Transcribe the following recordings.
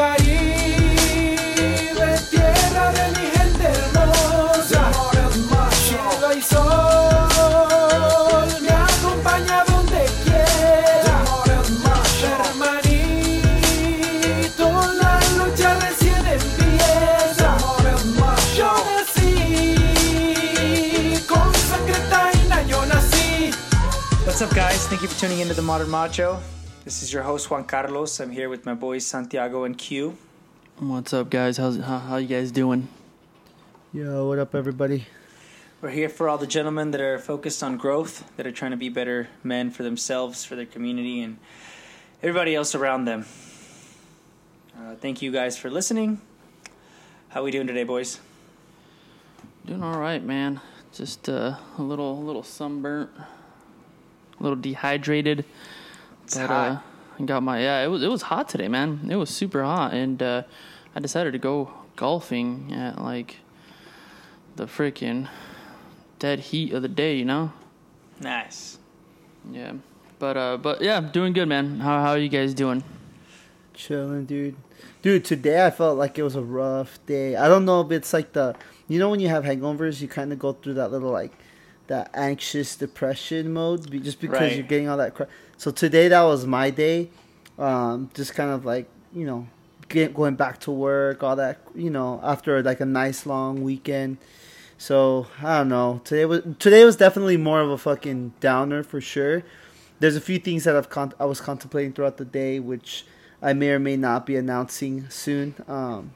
Caribe, tierra de mi gente hermosa. Cielo y sol me acompaña donde quiera. Hermanito, la lucha recién empieza. Yo nací con sangre taína, yo nací. What's up, guys? Thank you for tuning into the Modern Macho. This is your host Juan Carlos. I'm here with my boys Santiago and Q. What's up, guys? How's how, how you guys doing? Yo, what up, everybody? We're here for all the gentlemen that are focused on growth, that are trying to be better men for themselves, for their community, and everybody else around them. Uh, thank you guys for listening. How we doing today, boys? Doing all right, man. Just uh, a little, a little sunburnt, a little dehydrated. It's but, hot. Uh, I got my yeah. It was it was hot today, man. It was super hot, and uh, I decided to go golfing at like the freaking dead heat of the day. You know? Nice. Yeah. But uh, but yeah, doing good, man. How how are you guys doing? Chilling, dude. Dude, today I felt like it was a rough day. I don't know if it's like the, you know, when you have hangovers, you kind of go through that little like, that anxious depression mode, just because Right. you're getting all that crap. So today that was my day, um, just kind of like you know, get, going back to work, all that, you know, after like a nice long weekend. So I don't know. Today was today was definitely more of a fucking downer for sure. There's a few things that I've con- I was contemplating throughout the day, which I may or may not be announcing soon. Um,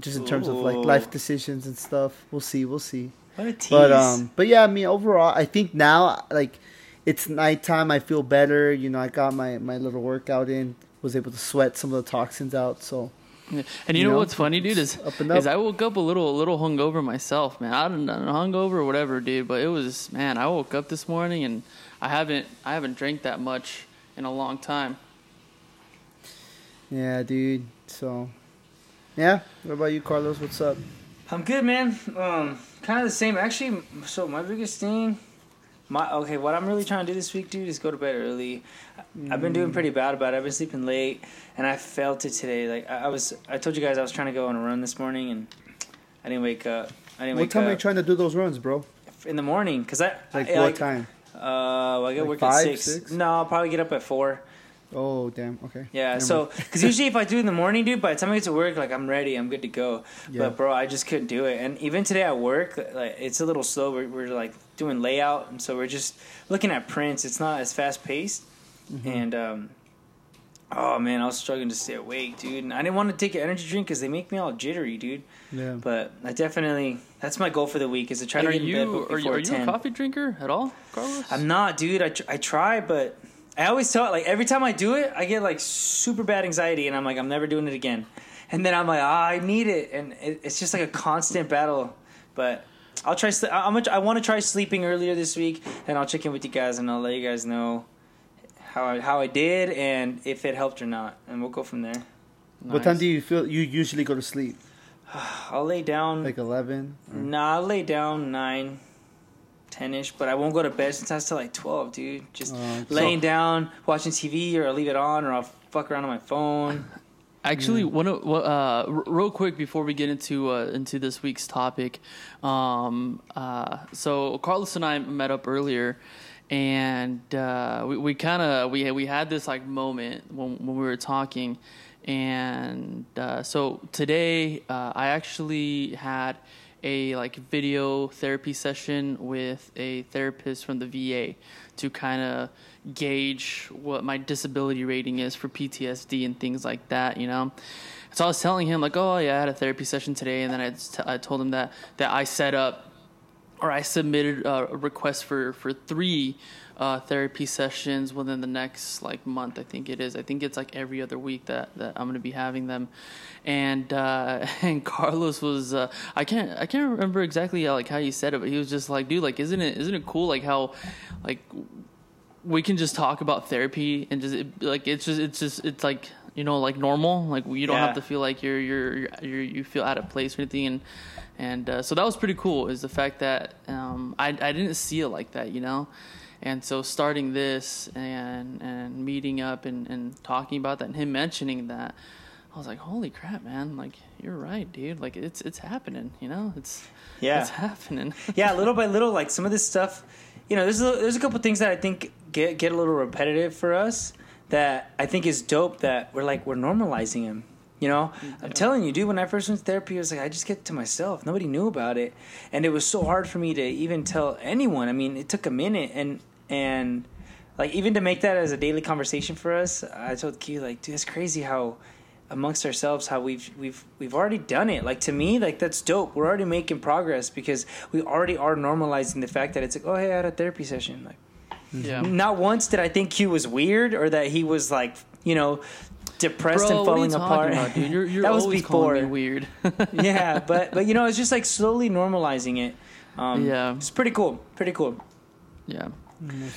just in terms of like life decisions and stuff. We'll see. We'll see. What a tease. But um, but yeah, I mean, overall, I think now like it's nighttime. I feel better. You know, I got my my little workout in. Was able to sweat some of the toxins out. So Yeah. And you, You know, know, what's funny, dude, is, up and is. I woke up a little a little hungover myself, man. I don't know, hungover or whatever, dude. But it was man. I woke up this morning and I haven't I haven't drank that much in a long time. yeah, dude. So yeah. What about you, Carlos? What's up? I'm good, man. Um, kind of the same. Actually, so my biggest thing, my okay, what I'm really trying to do this week, dude, is go to bed early. I've been doing pretty bad about it. I've been sleeping late, and I felt it today. Like I, I was, I told you guys I was trying to go on a run this morning, and I didn't wake up. I didn't wake up. What wake time up are you trying to do those runs, bro? in the morning because I Like I, what time? Uh, well, I get Like work five, at six. six? No, I'll probably get up at four. Oh, damn. Okay. Yeah, Never so because usually if I do it in the morning, dude, by the time I get to work, like I'm ready, I'm good to go. Yeah. But bro, I just couldn't do it. And even today at work, like it's a little slow. We're, we're like doing layout, and so we're just looking at prints. It's not as fast paced, Mm-hmm. and um, oh man, I was struggling to stay awake, dude. And I didn't want to take an energy drink because they make me all jittery, dude. yeah. But I definitely that's my goal for the week is to try are to get in bed you be- are you are you ten. a coffee drinker at all, Carlos? I'm not, dude. I, tr- I try, but I always tell it like every time I do it, I get like super bad anxiety, and I'm like, I'm never doing it again. And then I'm like, ah, I need it, and it, it's just like a constant battle. But I'll try. Sl- I- I'm gonna, I want to try sleeping earlier this week, and I'll check in with you guys, and I'll let you guys know how I, how I did and if it helped or not, and we'll go from there. What time do you feel you usually go to sleep? I'll lay down. Like eleven. Nah, I'll lay down nine, ten ish, but I won't go to bed sometimes till like twelve, dude. Just Oh, laying so- down, watching TV, or I'll leave it on, or I'll fuck around on my phone. Actually, one of uh, real quick before we get into uh, into this week's topic, um, uh, so Carlos and I met up earlier, and uh, we, we kind of we we had this like moment when when we were talking, and uh, so today uh, I actually had a like video therapy session with a therapist from the VA to kind of gauge what my disability rating is for PTSD and things like that, you know. So I was telling him like, "Oh, yeah, I had a therapy session today," and then I, t- I told him that that I set up or I submitted a request for for three uh, therapy sessions within the next like month. I think it is. I think it's like every other week that, that I'm going to be having them. And uh, and Carlos was uh, I can't I can't remember exactly how, like how you said it, but he was just like, dude, like isn't it isn't it cool like how like we can just talk about therapy and just it, like it's just it's just it's like you know like normal like you don't Yeah. have to feel like you're you're, you're, you're feel out of place or anything and and uh, so that was pretty cool is the fact that um, I I didn't see it like that you know and so starting this and and meeting up and, and talking about that and him mentioning that I was like, holy crap, man! Like you're right, dude. Like it's it's happening. You know, it's Yeah. it's happening. yeah, little by little, like some of this stuff, you know, there's a, there's a couple things that I think get get a little repetitive for us that I think is dope. That we're like we're normalizing them. You know, I'm telling you, dude. When I first went to therapy, I was like, I just get to myself. Nobody knew about it, and it was so hard for me to even tell anyone. I mean, it took a minute, and and like even to make that as a daily conversation for us, I told Q like, dude, it's crazy how amongst ourselves how we've we've we've already done it. Like to me, like that's dope. We're already making progress because we already are normalizing the fact that it's like, oh hey, I had a therapy session. Like yeah. not once did I think Q was weird or that he was like, you know, depressed Bro, and what are you falling apart. about, dude? You're, you're that was always before. weird. yeah, but but you know, it's just like slowly normalizing it. Um, Yeah. it's pretty cool. Pretty cool. yeah.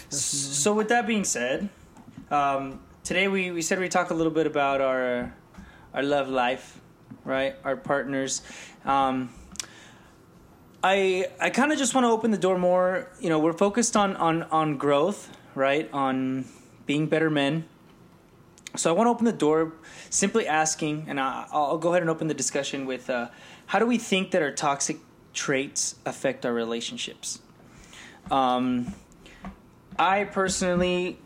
So with that being said, um, today we, we said we talk a little bit about our our love life, right? Our partners. Um, I I kind of just want to open the door more. You know, we're focused on on on growth, right? On being better men. So I want to open the door, simply asking, and I, I'll go ahead and open the discussion with, uh, how do we think that our toxic traits affect our relationships? Um, I personally,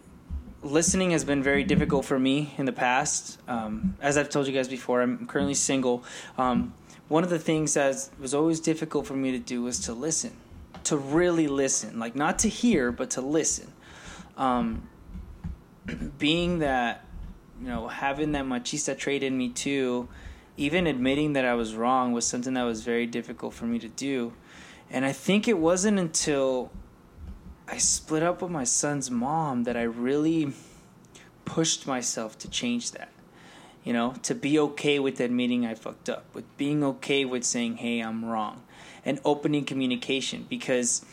listening has been very difficult for me in the past. Um, as I've told you guys before, I'm currently single. Um, one of the things that was always difficult for me to do was to listen, to really listen, like not to hear, but to listen. Um, being that, you know, having that machista trait in me too, even admitting that I was wrong was something that was very difficult for me to do. And I think it wasn't until I split up with my son's mom that I really pushed myself to change that. You know, to be okay with admitting I fucked up, with being okay with saying, hey, I'm wrong, and opening communication because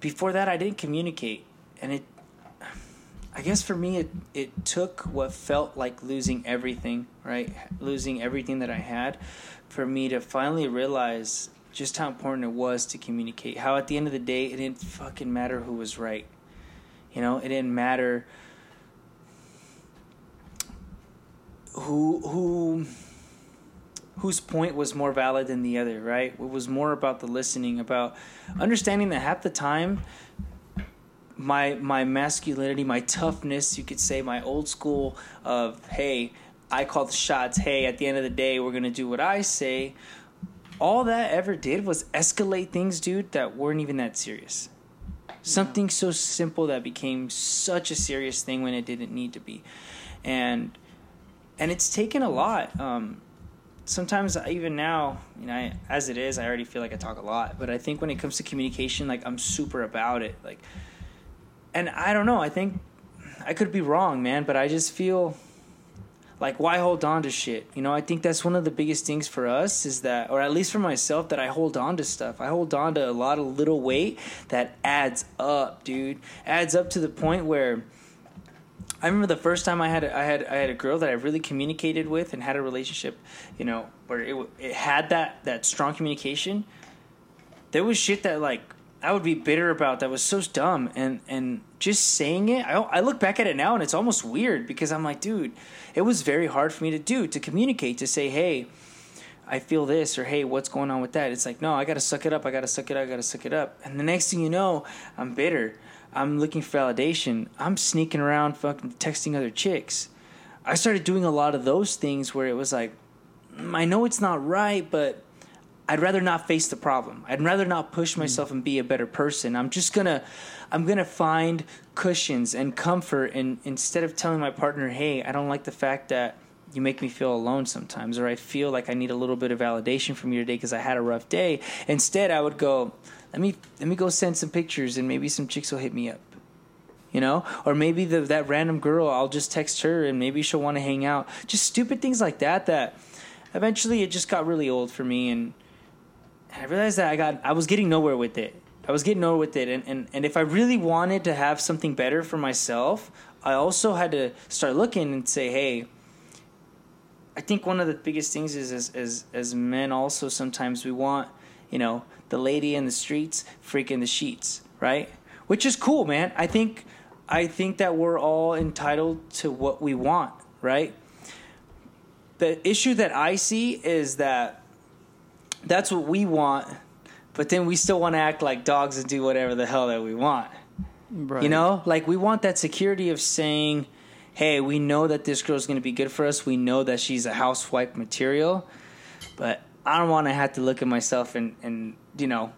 before that I didn't communicate. And it, I guess for me, it, it took what felt like losing everything, right? Losing everything that I had for me to finally realize just how important it was to communicate. How at the end of the day, it didn't fucking matter who was right. You know, it didn't matter who who whose point was more valid than the other, right? It was more about the listening, about understanding that half the time my my masculinity, my toughness, you could say my old school of hey, I call the shots, hey, at the end of the day we're gonna do what I say. All that ever did was escalate things, dude, that weren't even that serious. Something so simple that became such a serious thing when it didn't need to be. And and it's taken a lot. Um, sometimes even now, you know, I, as it is, I already feel like I talk a lot. But I think when it comes to communication, like I'm super about it. Like, and I don't know. I think I could be wrong, man, but I just feel like why hold on to shit? You know, I think that's one of the biggest things for us is that, or at least for myself, that I hold on to stuff. I hold on to a lot of little weight that adds up, dude. Adds up to the point where I remember the first time I had I had I had a girl that I really communicated with and had a relationship, you know, where it it had that that strong communication. There was shit that like I would be bitter about that was so dumb and and just saying it. I I look back at it now and it's almost weird because I'm like, dude, it was very hard for me to do to communicate to say, hey. I feel this, or hey, what's going on with that? It's like, no, I gotta suck it up. I gotta suck it up. I gotta suck it up. And the next thing you know, I'm bitter. I'm looking for validation. I'm sneaking around, fucking texting other chicks. I started doing a lot of those things where it was like, "Mm, I know it's not right, but I'd rather not face the problem. I'd rather not push myself and be a better person. I'm just gonna, I'm gonna find cushions and comfort, and instead of telling my partner, "Hey, I don't like the fact that you make me feel alone sometimes," or I feel like I need a little bit of validation from you today because I had a rough day. Instead, I would go, "Let me, let me go send some pictures, and maybe some chicks will hit me up." you know or maybe the, that random girl i'll just text her and maybe she'll want to hang out just stupid things like that that eventually it just got really old for me and i realized that i got i was getting nowhere with it i was getting nowhere with it and, and, and if i really wanted to have something better for myself i also had to start looking and say hey i think one of the biggest things is as, as, as men also sometimes we want you know the lady in the streets freaking the sheets right? Which is cool man. I think i think that we're all entitled to what we want right? The issue that I see is that that's what we want, but then we still want to act like dogs and do whatever the hell that we want. Right. You know, like we want that security of saying, "Hey, we know that this girl's going to be good for us. We know that she's a housewife material." But I don't want to have to look at myself and and you know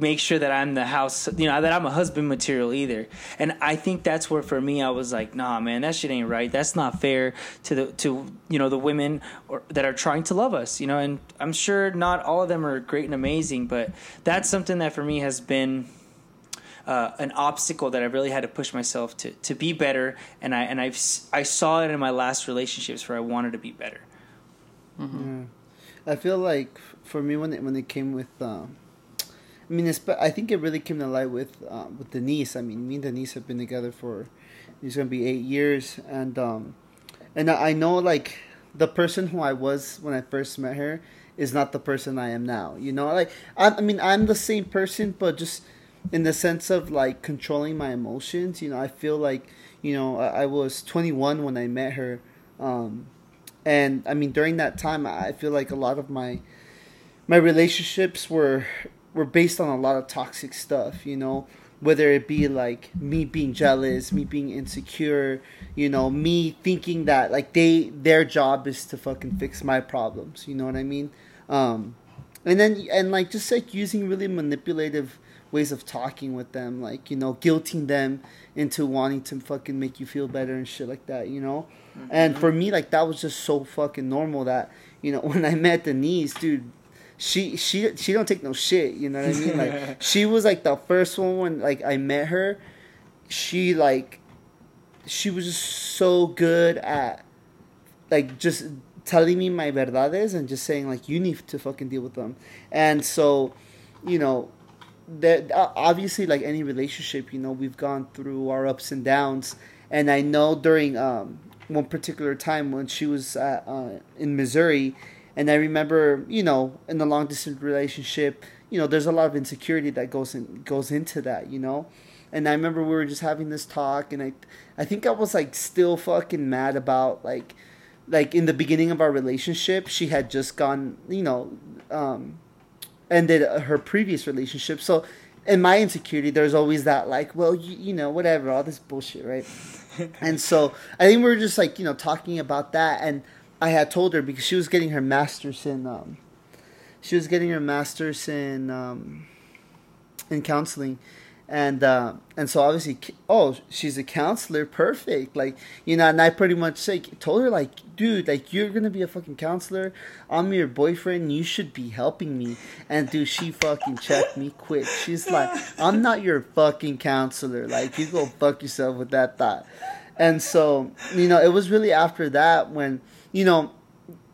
make sure that I'm the house, you know, that I'm a husband material either. And I think that's where for me I was like, nah, man, that shit ain't right. That's not fair to the to you know the women or, that are trying to love us, you know. And I'm sure not all of them are great and amazing, but that's something that for me has been. Uh, an obstacle that I really had to push myself to, to be better, and I and I've s- I saw it in my last relationships where I wanted to be better. Yeah. I feel like for me when it when it came with, um, I mean, it's, I think it really came to light with uh, with Denise. I mean, me and Denise have been together for it's gonna be eight years, and um, and I I know like the person who I was when I first met her is not the person I am now. You know, like I, I mean, I'm the same person, but just in the sense of like controlling my emotions. You know, I feel like you know I, I was 21 when I met her. Um, and I mean during that time I feel like a lot of my my relationships were were based on a lot of toxic stuff, you know, whether it be like me being jealous, me being insecure, you know, me thinking that like they their job is to fucking fix my problems, you know what I mean? Um and then and like just like using really manipulative ways of talking with them, like, you know, guilting them into wanting to fucking make you feel better and shit like that, you know? And for me, like that was just so fucking normal that you know when I met Denise, dude, she she she don't take no shit. You know what I mean? Like she was like the first one when like I met her. She like she was just so good at like just telling me my verdades and just saying like you need to fucking deal with them. And so, you know, that uh, obviously like any relationship, you know, we've gone through our ups and downs. And I know during um, one particular time when she was uh, in Missouri, and I remember, you know, in the long distance relationship, you know, there's a lot of insecurity that goes in goes into that, you know. And I remember we were just having this talk, and I, I think I was like still fucking mad about like, like in the beginning of our relationship, she had just gone, you know, um, ended her previous relationship. So, in my insecurity, there's always that like, well, you, you know, whatever, all this bullshit, right? and so I think we were just like, you know, talking about that, and I had told her because she was getting her master's in, um, she was getting her master's in, um, in counseling, and uh, and so obviously, oh, she's a counselor, perfect, like you know, and I pretty much like told her like, dude, like you're gonna be a fucking counselor, I'm your boyfriend, you should be helping me, and dude, she fucking checked me quick. She's like, I'm not your fucking counselor, like you go fuck yourself with that thought, and so you know, it was really after that when you know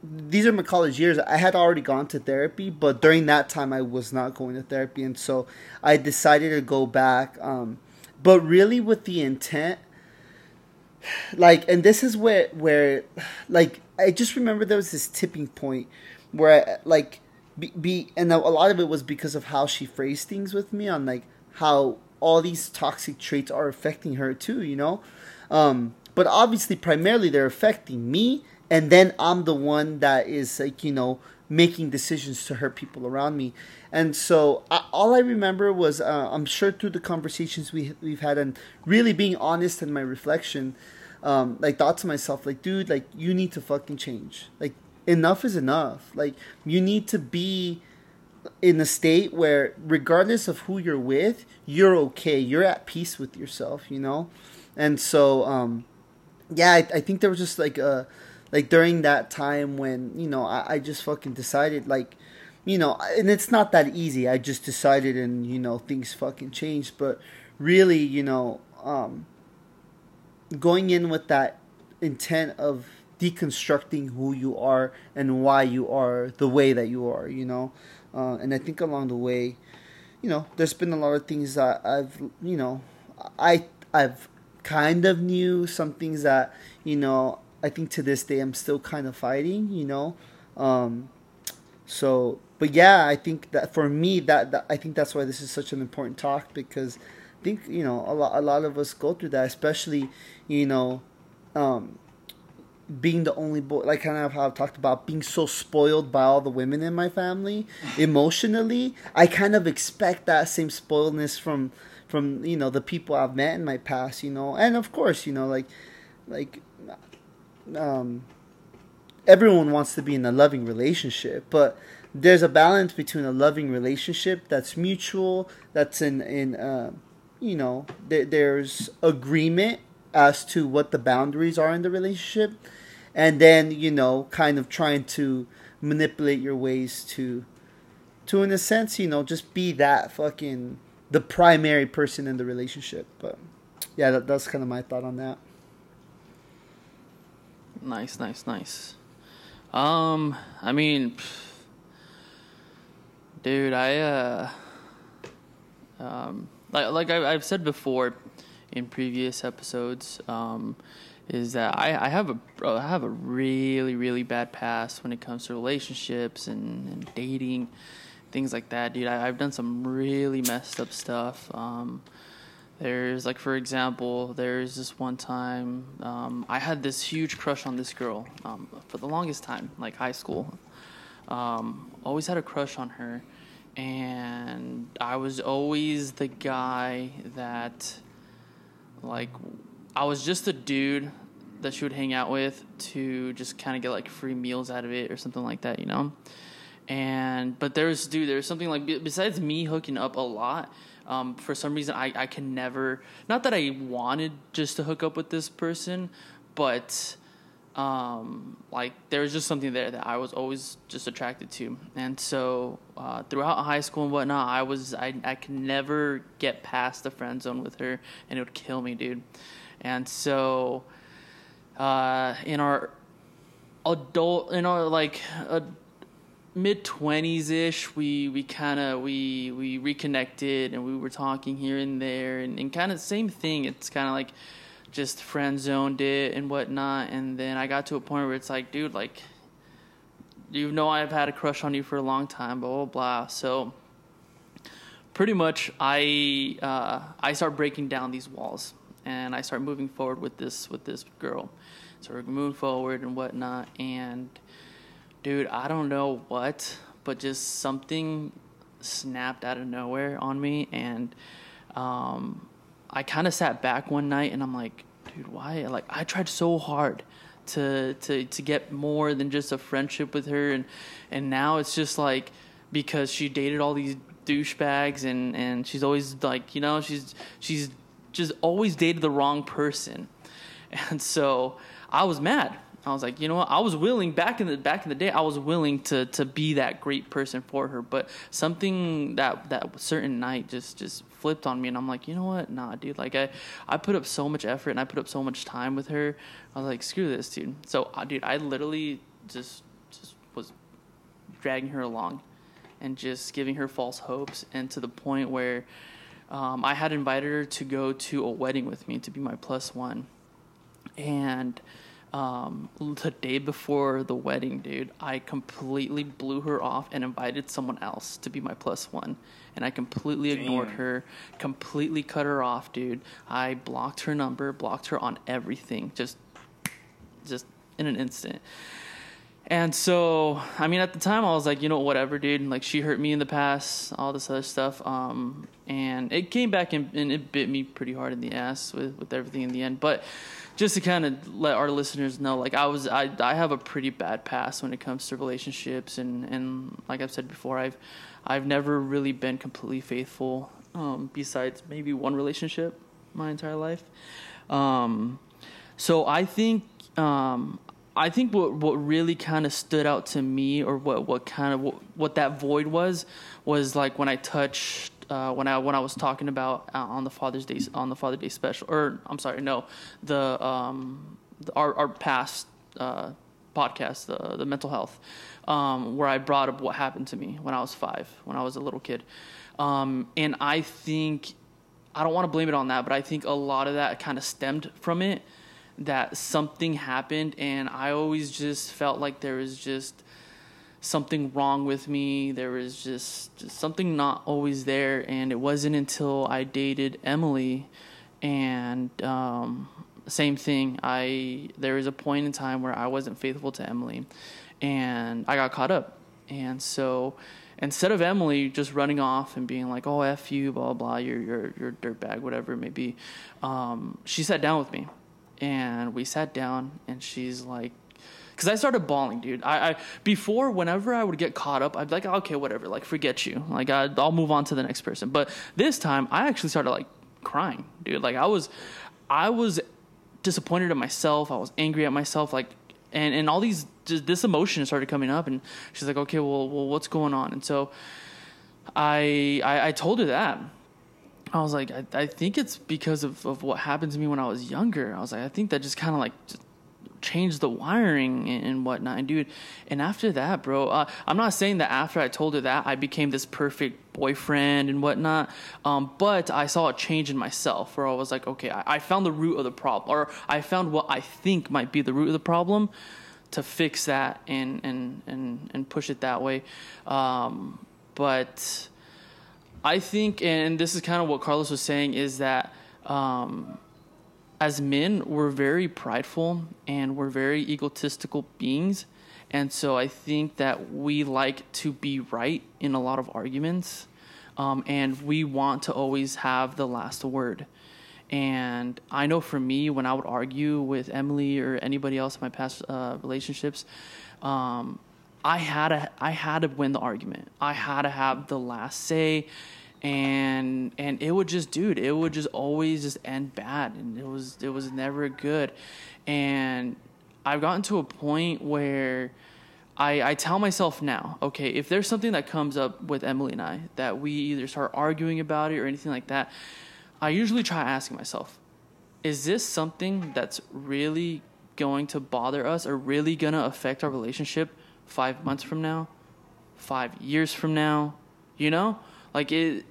these are my college years. I had already gone to therapy, but during that time I was not going to therapy, and so I decided to go back. Um, but really, with the intent, like, and this is where where, like, I just remember there was this tipping point where, I, like, be, be and a lot of it was because of how she phrased things with me on like how all these toxic traits are affecting her too. You know, um, but obviously, primarily they're affecting me and then I'm the one that is like you know making decisions to hurt people around me, and so I, all I remember was uh, I'm sure through the conversations we we've had and really being honest in my reflection, um, like thought to myself like dude like you need to fucking change. Like enough is enough. Like you need to be in a state where regardless of who you're with you're okay. You're at peace with yourself you know? And so um yeah I, I think there was just like a like during that time when you know I, I just fucking decided like you know and it's not that easy. I just decided and you know things fucking changed. But really you know um going in with that intent of deconstructing who you are and why you are the way that you are you know? Uh, and i think along the way you know there's been a lot of things that i've you know i i've kind of knew some things that you know I think to this day I'm still kind of fighting, you know. Um, so, but yeah, I think that for me that, that I think that's why this is such an important talk because I think you know a lot a lot of us go through that, especially you know, um, being the only boy, like kind of how I've talked about being so spoiled by all the women in my family emotionally. I kind of expect that same spoiledness from from you know the people I've met in my past, you know, and of course, you know, like like um, everyone wants to be in a loving relationship, but there's a balance between a loving relationship that's mutual, that's in in uh, you know th- there's agreement as to what the boundaries are in the relationship, and then you know kind of trying to manipulate your ways to to in a sense you know just be that fucking the primary person in the relationship but yeah that, that's kind of my thought on that Nice, nice, nice. Um, I mean, dude, I uh, um, like like I, I've said before in previous episodes, um, is that I, I have a I have a really really bad past when it comes to relationships and, and dating, things like that, dude. I, I've done some really messed up stuff. Um, there's like for example, there's this one time um, I had this huge crush on this girl um, for the longest time, like high school. Um, always had a crush on her, and I was always the guy that, like, I was just a dude that she would hang out with to just kind of get like free meals out of it or something like that, you know. And but there's dude, there's something like besides me hooking up a lot. Um, for some reason, I, I can never. Not that I wanted just to hook up with this person, but um, like there was just something there that I was always just attracted to, and so uh, throughout high school and whatnot, I was I I could never get past the friend zone with her, and it would kill me, dude. And so, uh, in our adult, in our like mid twenties ish, we we kind of we we reconnected, and we were talking here and there, and, and kind of same thing. It's kind of like just friend zoned it and whatnot. And then I got to a point where it's like, dude, like, you know, I've had a crush on you for a long time, blah blah blah. So, pretty much, I uh, I start breaking down these walls, and I start moving forward with this with this girl. So we're moving forward and whatnot, and dude, I don't know what, but just something snapped out of nowhere on me, and um, I kind of sat back one night and I'm like, dude, why? Like, I tried so hard to to to get more than just a friendship with her, and and now it's just like because she dated all these douchebags and and she's always like, you know, she's she's just always dated the wrong person, and so I was mad. I was like, you know what? I was willing back in the back in the day. I was willing to to be that great person for her, but something that that certain night just just flipped on me, and I'm like, you know what? Nah, dude. Like I I put up so much effort and I put up so much time with her. I was like, screw this, dude. So, uh, dude, I literally just just was dragging her along, and just giving her false hopes, and to the point where um, I had invited her to go to a wedding with me to be my plus one, and um, the day before the wedding, dude, I completely blew her off and invited someone else to be my plus one. And I completely ignored her, completely cut her off, dude. I blocked her number, blocked her on everything, just, just in an instant. And so, I mean, at the time, I was like, you know, whatever, dude. Like, she hurt me in the past, all this other stuff. Um, and it came back and, and it bit me pretty hard in the ass with, with everything in the end. But just to kind of let our listeners know, like, I was, I, I have a pretty bad past when it comes to relationships. And, and like I've said before, I've, I've never really been completely faithful, um, besides maybe one relationship my entire life. Um, so I think um, I think what what really kind of stood out to me, or what what kind of what, what that void was, was like when I touched. Uh, when I when I was talking about uh, on the Father's Day on the Father's Day special, or I'm sorry, no, the um the, our our past uh, podcast, the the mental health, um, where I brought up what happened to me when I was five, when I was a little kid, um, and I think I don't want to blame it on that, but I think a lot of that kind of stemmed from it that something happened and I always just felt like there was just something wrong with me. There was just, just something not always there and it wasn't until I dated Emily and um, same thing. I there was a point in time where I wasn't faithful to Emily, and I got caught up. And so, instead of Emily just running off and being like, "Oh f you," blah blah, you're you're you're dirtbag, whatever it may be, um, she sat down with me, and we sat down, and she's like. Cause I started bawling, dude. I, I before whenever I would get caught up, I'd be like, ah, okay, whatever, like forget you, like I, I'll move on to the next person. But this time, I actually started like crying, dude. Like I was, I was disappointed at myself. I was angry at myself. Like, and and all these this emotion started coming up. And she's like, okay, well, well, what's going on? And so I I, I told her that. I was like, I, I think it's because of, of what happened to me when I was younger. I was like, I think that just kind of like just changed the wiring and, and whatnot. And dude, and after that, bro, uh, I'm not saying that after I told her that I became this perfect boyfriend and whatnot, um, but I saw a change in myself where I was like, okay, I, I found the root of the problem, or I found what I think might be the root of the problem to fix that and and and and push it that way. Um, but I think, and this is kind of what Carlos was saying, is that um, as men, we're very prideful and we're very egotistical beings. And so I think that we like to be right in a lot of arguments. Um, and we want to always have the last word. And I know for me, when I would argue with Emily or anybody else in my past uh, relationships, um, I had to I had to win the argument. I had to have the last say, and and it would just, dude, it would just always just end bad, and it was it was never good. And I've gotten to a point where I I tell myself now, okay, if there's something that comes up with Emily and I that we either start arguing about it or anything like that, I usually try asking myself, is this something that's really going to bother us or really going to affect our relationship five months from now, five years from now? You know, like it.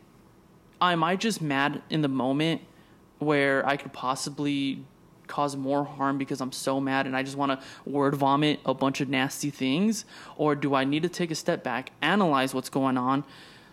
Am I just mad in the moment where I could possibly cause more harm because I'm so mad and I just want to word vomit a bunch of nasty things? Or do I need to take a step back, analyze what's going on,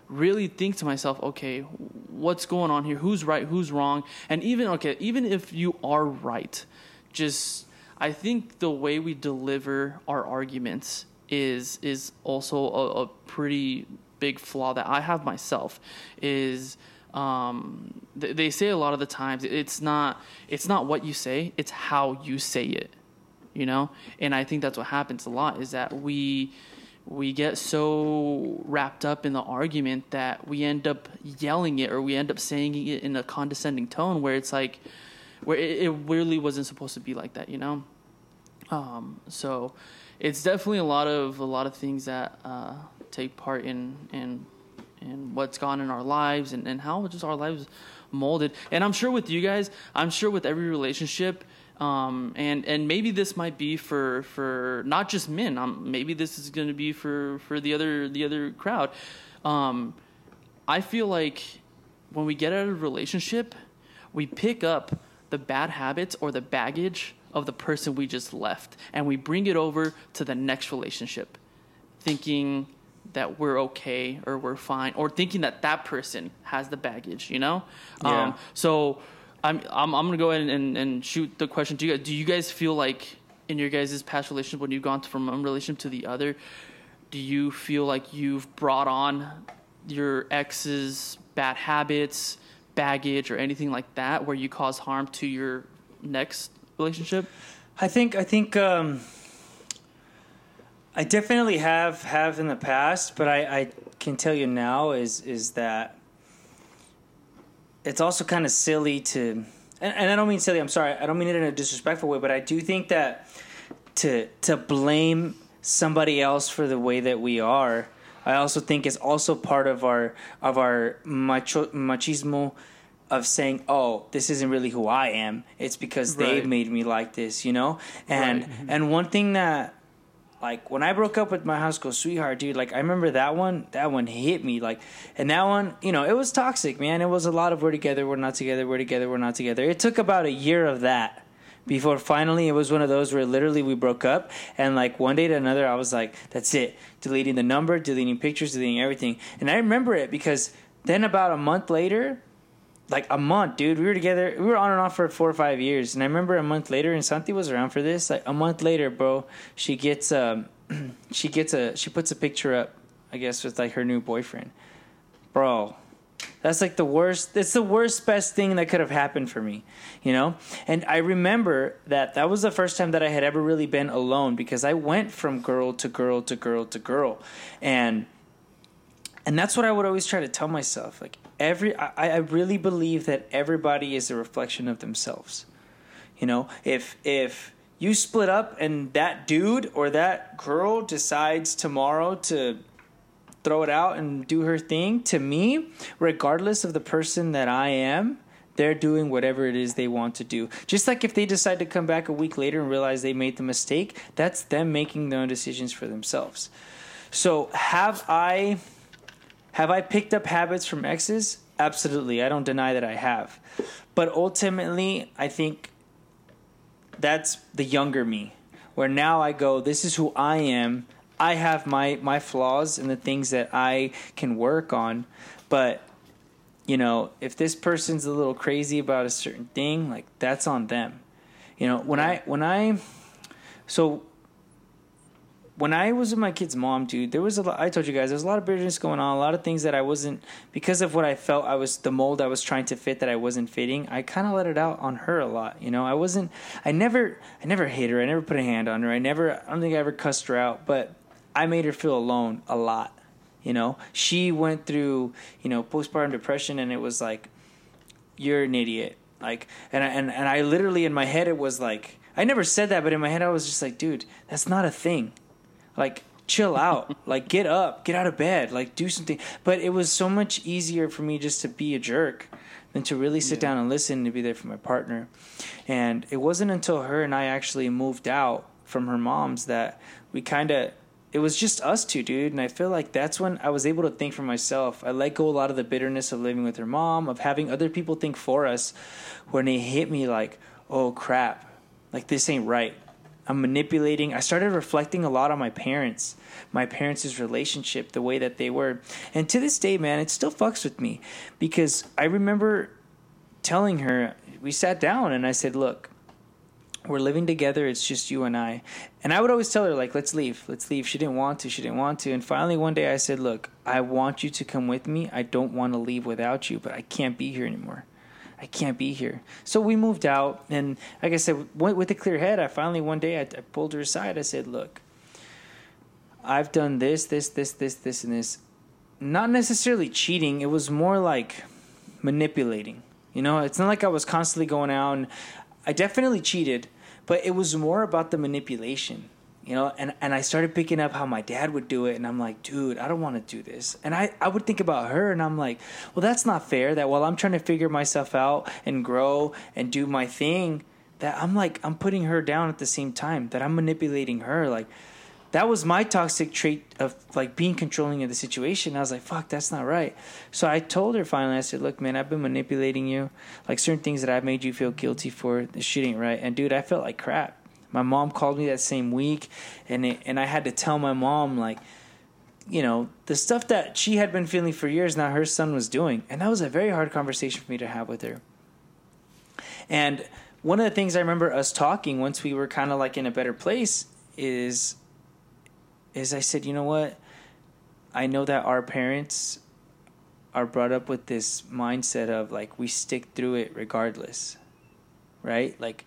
really think to myself, okay, what's going on here? Who's right? Who's wrong? And even, okay, even if you are right, just, I think the way we deliver our arguments is is also a, a pretty big flaw that I have myself is um, th- they say a lot of the times it's not it's not what you say it's how you say it you know? And I think that's what happens a lot is that we we get so wrapped up in the argument that we end up yelling it or we end up saying it in a condescending tone where it's like where it, it really wasn't supposed to be like that you know? Um, so it's definitely a lot of a lot of things that uh, take part in in in what's gone in our lives and, and how just our lives molded. And I'm sure with you guys, I'm sure with every relationship, um, and and maybe this might be for for not just men. Um, maybe this is going to be for for the other the other crowd. Um, I feel like when we get out of a relationship, we pick up the bad habits or the baggage of the person we just left, and we bring it over to the next relationship, thinking that we're okay or we're fine, or thinking that that person has the baggage. You know, Yeah. um, so. I'm, I'm I'm gonna go ahead and, and shoot the question to you guys. Do you guys feel like in your guys' past relationship when you've gone from one relationship to the other, do you feel like you've brought on your ex's bad habits, baggage, or anything like that, where you cause harm to your next relationship? I think I think um, I definitely have have in the past, but I, I can tell you now is is that it's also kind of silly to, and, and I don't mean silly. I'm sorry. I don't mean it in a disrespectful way, but I do think that to to blame somebody else for the way that we are, I also think is also part of our of our macho, machismo of saying, "Oh, this isn't really who I am. It's because they made me like this," you know. And Right. Mm-hmm. and one thing that like when I broke up with my high school sweetheart, dude, like I remember that one, that one hit me like and that one, you know, it was toxic, man. It was a lot of we're together, we're not together, we're together, we're not together. It took about a year of that before finally it was one of those where literally we broke up and like one day to another I was like, that's it. Deleting the number, deleting pictures, deleting everything. And I remember it because then about a month later, like a month, dude. We were together. We were on and off for four or five years, and I remember a month later, and Santi was around for this. Like a month later, bro, she gets um, she gets a she puts a picture up, I guess, with like her new boyfriend, bro. That's like the worst. It's the worst, best thing that could have happened for me, you know. And I remember that that was the first time that I had ever really been alone because I went from girl to girl to girl to girl, and and that's what I would always try to tell myself. Like every, I, I really believe that everybody is a reflection of themselves. You know, if if you split up and that dude or that girl decides tomorrow to throw it out and do her thing, to me, regardless of the person that I am, they're doing whatever it is they want to do. Just like if they decide to come back a week later and realize they made the mistake, that's them making their own decisions for themselves. So, have I have I picked up habits from exes? Absolutely. I don't deny that I have. But ultimately, I think that's the younger me where now I go, this is who I am. I have my my flaws and the things that I can work on, but you know, if this person's a little crazy about a certain thing, like that's on them. You know, when I when I so when I was with my kid's mom, dude, there was a lot. I told you guys there was a lot of bitterness going on, a lot of things that I wasn't because of what I felt I was the mold I was trying to fit that I wasn't fitting. I kind of let it out on her a lot. You know, I wasn't. I never. I never hit her. I never put a hand on her. I never. I don't think I ever cussed her out, but I made her feel alone a lot. You know, she went through you know postpartum depression, and it was like, you're an idiot. Like, and I, and and I literally in my head it was like. I never said that, but in my head I was just like, dude, that's not a thing like chill out. Like get up. Get out of bed. Like do something. But it was so much easier for me just to be a jerk than to really sit Yeah. down and listen and be there for my partner. And it wasn't until her and i actually moved out from her mom's that we kind of it was just us two dude. And i feel like that's when i was able to think for myself. I let go a lot of the bitterness of living with her mom of having other people think for us when they hit me like oh crap. Like this ain't right I'm manipulating. I started reflecting a lot on my parents, my parents' relationship, the way that they were. And to this day, man, it still fucks with me because I remember telling her, we sat down and I said, look, we're living together. It's just you and I. And I would always tell her, like, let's leave. Let's leave. She didn't want to. She didn't want to. And finally, one day I said, look, I want you to come with me. I don't want to leave without you, but I can't be here anymore. I can't be here. So we moved out, and like I said, with with a clear head, I finally one day I, I pulled her aside. I said, "Look, I've done this, this, this, this, this, and this. Not necessarily cheating. It was more like manipulating. You know, it's not like I was constantly going out. And I definitely cheated, but it was more about the manipulation. You know, and, and I started picking up how my dad would do it, and I'm like, dude, I don't want to do this. And I, I would think about her, and I'm like, well, that's not fair. That while I'm trying to figure myself out and grow and do my thing, that I'm like, I'm putting her down at the same time, that I'm manipulating her. Like, that was my toxic trait of like being controlling of the situation. I was like, fuck, that's not right. So I told her finally, I said, look, man, I've been manipulating you. Like certain things that I've made you feel guilty for, this shit ain't right. And dude, I felt like crap. My mom called me that same week and it, and I had to tell my mom like, you know, the stuff that she had been feeling for years now her son was doing. And that was a very hard conversation for me to have with her. And one of the things I remember us talking once we were kind of like in a better place is is I said, you know what? I know that our parents are brought up with this mindset of like we stick through it regardless. Right? Like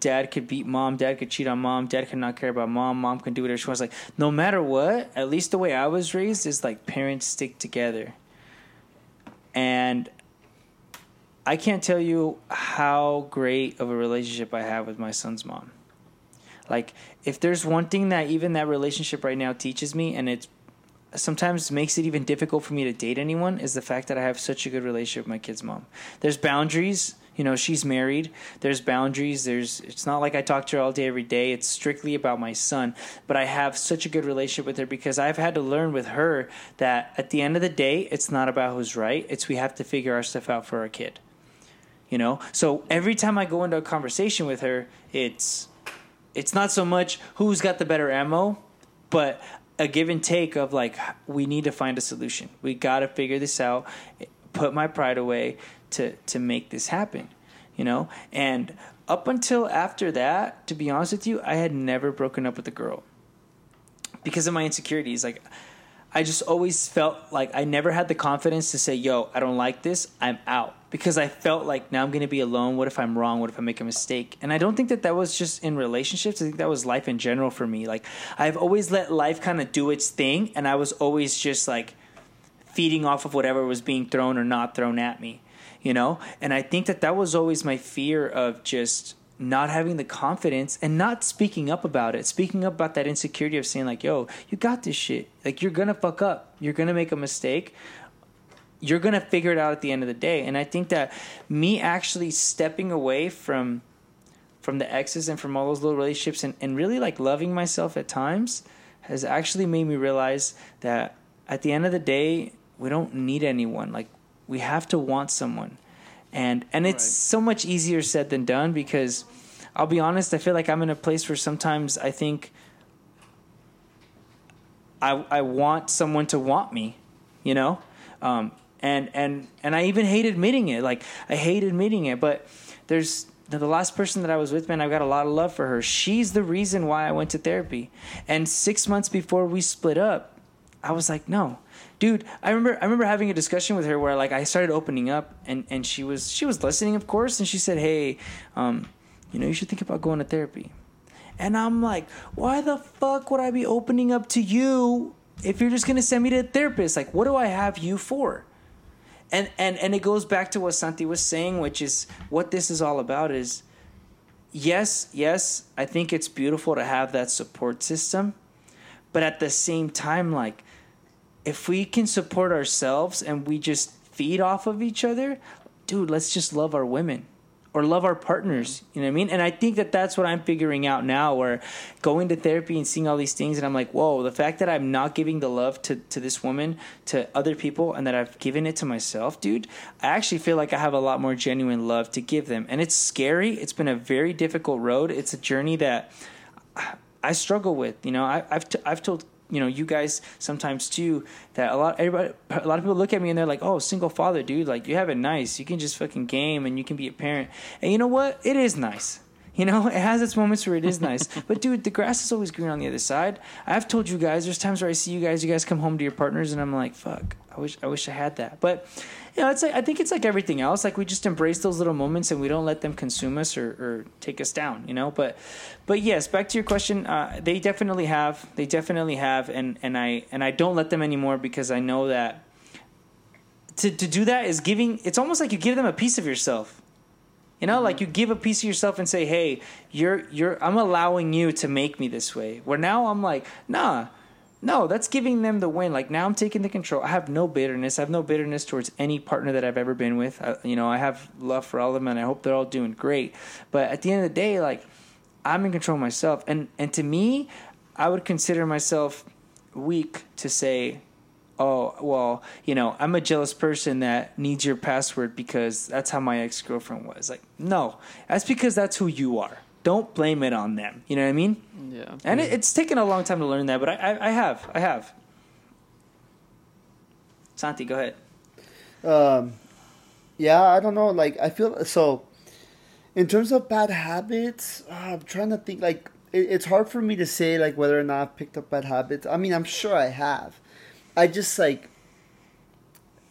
dad could beat mom, dad could cheat on mom, dad could not care about mom, mom can do whatever she wants. Like no matter what, at least the way I was raised is like parents stick together. And I can't tell you how great of a relationship I have with my son's mom. Like, if there's one thing that even that relationship right now teaches me, and it sometimes makes it even difficult for me to date anyone, is the fact that I have such a good relationship with my kid's mom. There's boundaries. You know, she's married. There's boundaries. There's. It's not like I talk to her all day, every day. It's strictly about my son. But I have such a good relationship with her because I've had to learn with her that at the end of the day, it's not about who's right. It's we have to figure our stuff out for our kid you know so every time i go into a conversation with her it's it's not so much who's got the better ammo but a give and take of like we need to find a solution we got to figure this out put my pride away to to make this happen, you know. And up until after that, to be honest with you, I had never broken up with a girl because of my insecurities. Like, I just always felt like I never had the confidence to say, "Yo, I don't like this. I'm out." Because I felt like now I'm going to be alone. What if I'm wrong? What if I make a mistake? And I don't think that that was just in relationships. I think that was life in general for me. Like I've always let life kind of do its thing, and I was always just like feeding off of whatever was being thrown or not thrown at me, you know? And I think that that was always my fear of just not having the confidence and not speaking up about it. Speaking up about that insecurity of saying like, "Yo, you got this shit. Like you're to fuck up. You're to make a mistake. You're to figure it out at the end of the day." And I think that me actually stepping away from from the exes and from all those little relationships and, and really like loving myself at times has actually made me realize that at the end of the day, we don't need anyone. Like we have to want someone. And and it's Right. so much easier said than done because I'll be honest, I feel like I'm in a place where sometimes I think I I want someone to want me, you know? Um and and and I even hate admitting it. Like I hate admitting it, but there's the the last person that I was with, man, I've got a lot of love for her. She's the reason why I went to therapy. And six months before we split up, I was like, no, dude. I remember I remember having a discussion with her where like I started opening up, and and she was she was listening, of course, and she said, hey, um, you know, you should think about going to therapy. And I'm like, why the fuck would I be opening up to you if you're just gonna send me to a therapist? Like, what do I have you for? And and and it goes back to what Santi was saying, which is what this is all about is yes, yes, I think it's beautiful to have that support system, but at the same time, like if we can support ourselves and we just feed off of each other, dude, let's just love our women or love our partners. You know what I mean? And I think that that's what I'm figuring out now, where going to therapy and seeing all these things, and I'm like, whoa, the fact that I'm not giving the love to, to this woman, to other people, and that I've given it to myself, dude, I actually feel like I have a lot more genuine love to give them. And it's scary. It's been a very difficult road. It's a journey that I struggle with. You know, I, I've t- I've told you know you guys sometimes too that a lot everybody a lot of people look at me and they're like, oh, single father, dude, like you have it nice. You can just fucking game and you can be a parent. And you know what? It is nice. You know, it has its moments where it is nice. but dude, the grass is always green on the other side. I've told you guys, there's times where I see you guys, you guys come home to your partners, and I'm like, fuck, I wish, I wish I had that. But you know, it's like, I think it's like everything else. Like we just embrace those little moments and we don't let them consume us or, or take us down. You know, but but yes, back to your question. Uh, they definitely have. They definitely have, and and I and I don't let them anymore because I know that to to do that is giving. It's almost like you give them a piece of yourself. You know, like you give a piece of yourself and say, "Hey, you're you're I'm allowing you to make me this way." Where now I'm like, "Nah, no, that's giving them the win. Like now I'm taking the control. I have no bitterness. I have no bitterness towards any partner that I've ever been with. I, you know, I have love for all of them, and I hope they're all doing great. But at the end of the day, like I'm in control myself, and and to me, I would consider myself weak to say, oh well, you know, I'm a jealous person that needs your password because that's how my ex girlfriend was. Like, no, that's because that's who you are. Don't blame it on them. You know what I mean? Yeah. And it, it's taken a long time to learn that, but I, I, I have, I have. Santi, go ahead. Um, yeah, I don't know. Like, I feel so. In terms of bad habits, uh, I'm trying to think. Like, it, it's hard for me to say like whether or not I've picked up bad habits. I mean, I'm sure I have. I just like.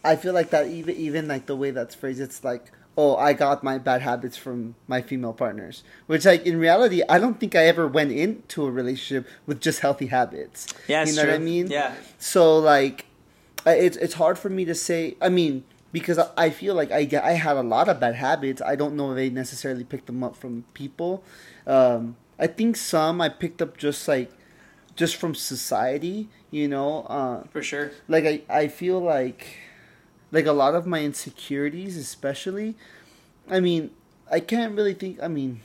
I feel like that even even like the way that's phrased, it's like, oh, I got my bad habits from my female partners. Which, like, in reality, I don't think I ever went into a relationship with just healthy habits. Yeah, you know what I mean? Yeah. So like, it's it's hard for me to say. I mean, because I- I feel like I get- I had a lot of bad habits. I don't know if they necessarily picked them up from people. Um, I think some I picked up just like, just from society. You know, uh, For sure. like I I feel like, like a lot of my insecurities, especially. I mean, I can't really think. I mean.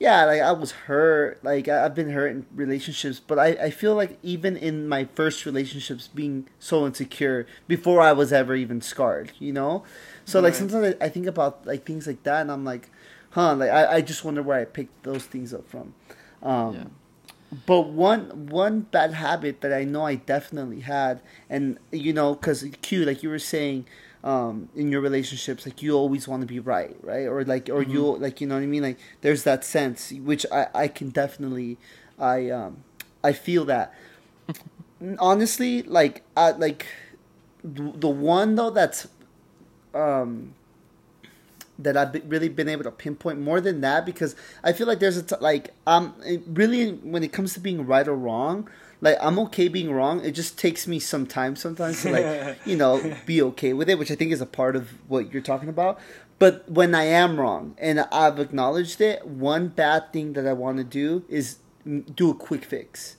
Yeah, like I was hurt. Like I- I've been hurt in relationships, but I, I feel like even in my first relationships, being so insecure before I was ever even scarred, you know. So like sometimes I, I think about like things like that, and I'm like, huh, like I, I just wonder where I picked those things up from. Um, Yeah. But one one bad habit that I know I definitely had, and you know, because Q, like you were saying, um, in your relationships, like you always want to be right, right, or like, or you like, you know what I mean? Like, there's that sense, which I I can definitely, I um, I feel that. Honestly, like, I like the the one though that's um that I've be- really been able to pinpoint more than that because I feel like there's a t- like um really when it comes to being right or wrong like I'm okay being wrong. It just takes me some time sometimes to like you know be okay with it which I think is a part of what you're talking about. But when I am wrong and I've acknowledged it one bad thing that I want to do is do a quick fix.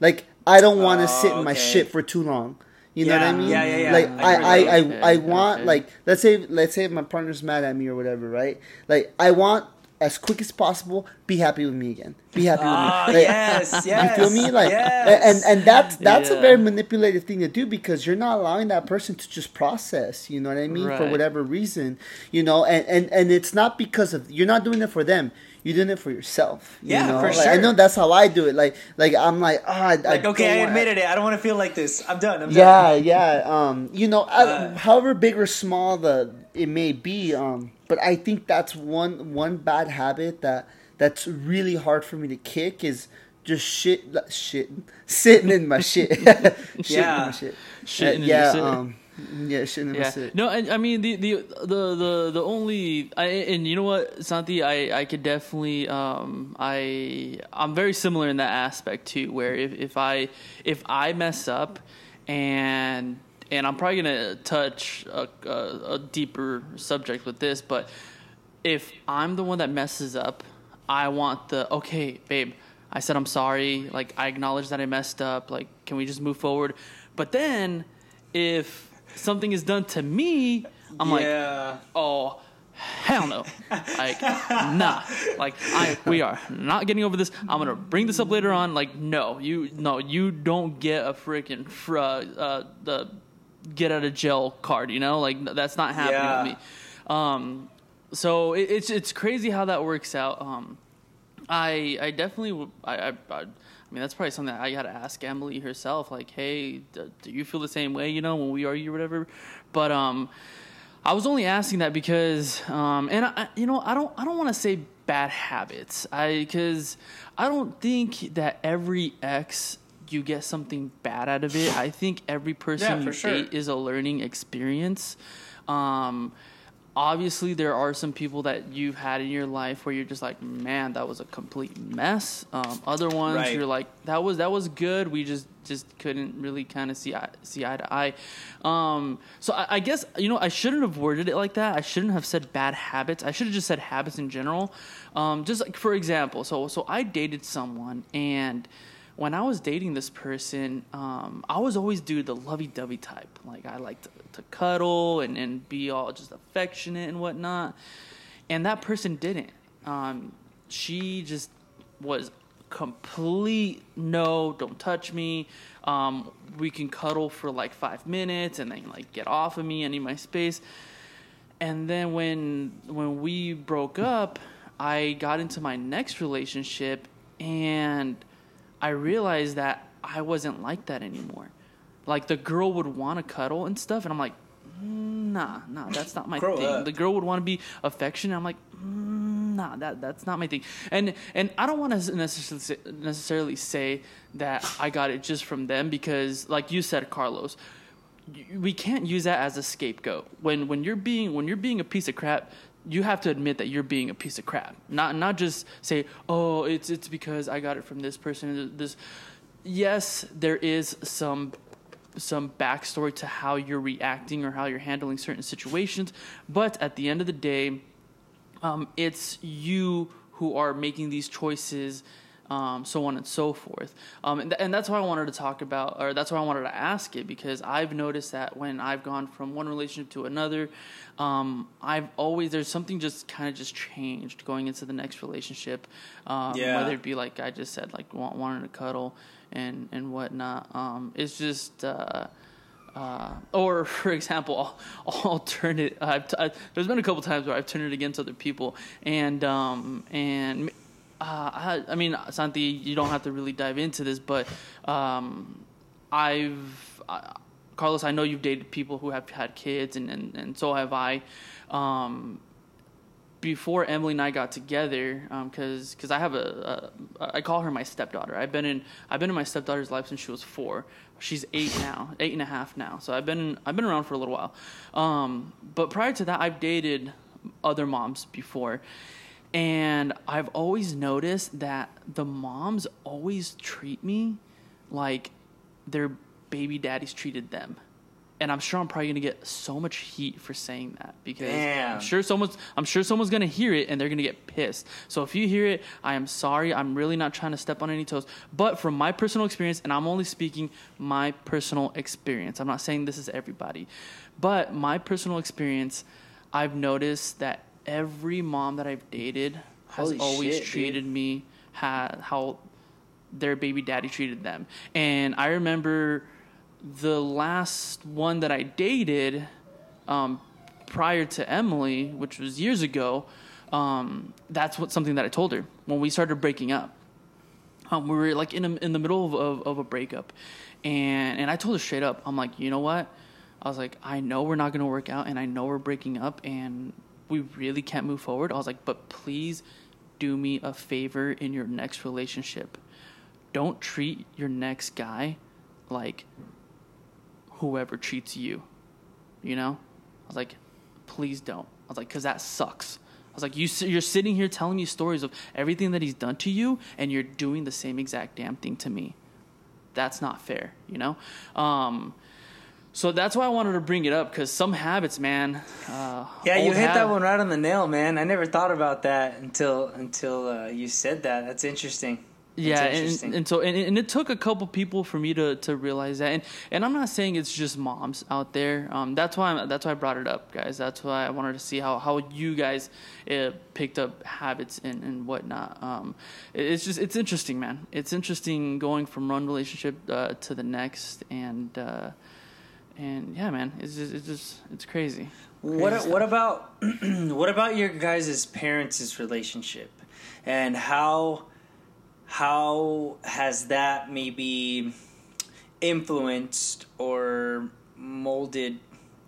Like I don't want to Oh, sit in my shit for too long you know what I mean? yeah, yeah, yeah. Like I I, I, I. I want like let's say let's say my partner's mad at me or whatever, right? Like I want as quick as possible be happy with me again. Be happy with Ah, me. Like, yes, yes. You feel me? Like yes. and and that's that's a very manipulative thing to do because you're not allowing that person to just process, you know what I mean? For whatever reason. You know, and, and, and it's not because of you're not doing it for them. You're doing it for yourself. You Yeah, know? for Like, I know that's how I do it. Like like I'm like, ah, I, like, okay, don't I admitted it. I don't want to feel like this. I'm done. I'm yeah, done. yeah. Um, you know, I- Uh, however big or small the it may be, um, but I think that's one one bad habit that that's really hard for me to kick is just shit, shit, sitting in my shit, shitting in Yeah. my shit, Shitting Uh, in your yeah, shit. um, yeah, shitting in my Yeah. shit. No, I, I mean the, the the the the only I and you know what, Santi, I I could definitely um I I'm very similar in that aspect too. Where if if I if I mess up and and I'm probably gonna touch a, a, a deeper subject with this, but if I'm the one that messes up, I want the okay, babe. I said I'm sorry. Like I acknowledge that I messed up. Like, can we just move forward? But then, if something is done to me, I'm like, oh hell no. Like nah. Like i we are not getting over this. I'm gonna bring this up later on. Like no you no you don't get a freaking fr- uh, uh the get out of jail card you know? Like that's not happening Yeah. with me um so it, it's it's crazy how that works out. Um i i definitely I, I, I I mean, that's probably something that I gotta ask Emily herself. Like, hey, do, do you feel the same way? You know, when we argue or whatever. But um, I was only asking that because, um, and I, I- you know, I don't, I don't want to say bad habits, I because I don't think that every ex you get something bad out of it. I think every person Yeah, you sure. date is a learning experience. Um, obviously, there are some people that you've had in your life where you're just like, man, that was a complete mess. Um, other ones Right. you're like, that was that was good. We just just couldn't really kind of see eye, see eye to eye. Um, so I, I guess you know I shouldn't have worded it like that. I shouldn't have said bad habits. I should have just said habits in general. Um, just like for example, so so I dated someone and when I was dating this person, um, I was always do the lovey-dovey type. Like I like to, to cuddle and, and be all just affectionate and whatnot. And that person didn't. Um, she just was complete no, don't touch me. Um, we can cuddle for like five minutes and then like get off of me. I need my space. And then when when we broke up, I got into my next relationship and I realized that I wasn't like that anymore. Like the girl would want to cuddle and stuff, and I'm like, "Mm, nah, nah, that's not my Grow thing. up. The girl would want to be affectionate. I'm like, nah, that that's not my thing. And and I don't want to necessarily say, necessarily say that I got it just from them because, like you said, Carlos, we can't use that as a scapegoat. When when you're being when you're being a piece of crap, you have to admit that you're being a piece of crap. Not not just say, "Oh, it's it's because I got it from this person." This yes, there is some some backstory to how you're reacting or how you're handling certain situations, but at the end of the day, um, it's you who are making these choices, um, so on and so forth. Um, and, th- and that's why I wanted to talk about, or that's why I wanted to ask it, because I've noticed that when I've gone from one relationship to another, um, I've always, there's something just kind of just changed going into the next relationship. Um, Yeah. Whether it be like I just said, like want, wanting to cuddle and, and whatnot. Um, it's just, uh, uh, or for example, I'll, I'll turn it. I've t- I, there's been a couple times where I've turned it against other people, and um, and uh, I, I mean, Santi, you don't have to really dive into this, but um, I've Carlos, I know you've dated people who have had kids, and and, and so have I. Um, before Emily and I got together, because because I have a, a I call her my stepdaughter. I've been in I've been in my stepdaughter's life since she was four. She's eight now, eight and a half now. So I've been I've been around for a little while. Um, but prior to that, I've dated other moms before, and I've always noticed that the moms always treat me like their baby daddies treated them and I'm sure I'm probably gonna get so much heat for saying that because Damn. I'm sure someone's I'm sure someone's gonna hear it and they're gonna get pissed. So if you hear it, I am sorry. I'm really not trying to step on any toes. But from my personal experience, and I'm only speaking my personal experience. I'm not saying this is everybody, but my personal experience, I've noticed that every mom that I've dated has Holy always shit, dude. treated me ha- how their baby daddy treated them. And I remember the last one that I dated um, prior to Emily, which was years ago, um, that's what something that I told her when we started breaking up. Um, we were like in a, in the middle of, of, of a breakup, and and I told her straight up, I'm like, you know what? I was like, I know we're not gonna work out, and I know we're breaking up, and we really can't move forward. I was like, but please do me a favor in your next relationship. Don't treat your next guy like whoever treats you. You know? I was like, please don't. I was like, because that sucks. I was like, you, you're sitting here telling me stories of everything that he's done to you, and you're doing the same exact damn thing to me. That's not fair, you know? Um, so that's why I wanted to bring it up because some habits, man. Uh, Yeah, you hit that one right on the nail, man. I never thought about that until until uh, you said that. That's interesting. That's Yeah, interesting. and, and so and, and it took a couple people for me to, to realize that, and and I'm not saying it's just moms out there. Um, that's why I'm, that's why I brought it up, guys. That's why I wanted to see how, how you guys uh, picked up habits and, and whatnot. Um, it- it's just it's interesting, man. It's interesting going from one relationship uh, to the next, and uh, and yeah, man, it's just it's just it's crazy. What Crazy what stuff. about what about your guys' parents' relationship, and how how has that maybe influenced or molded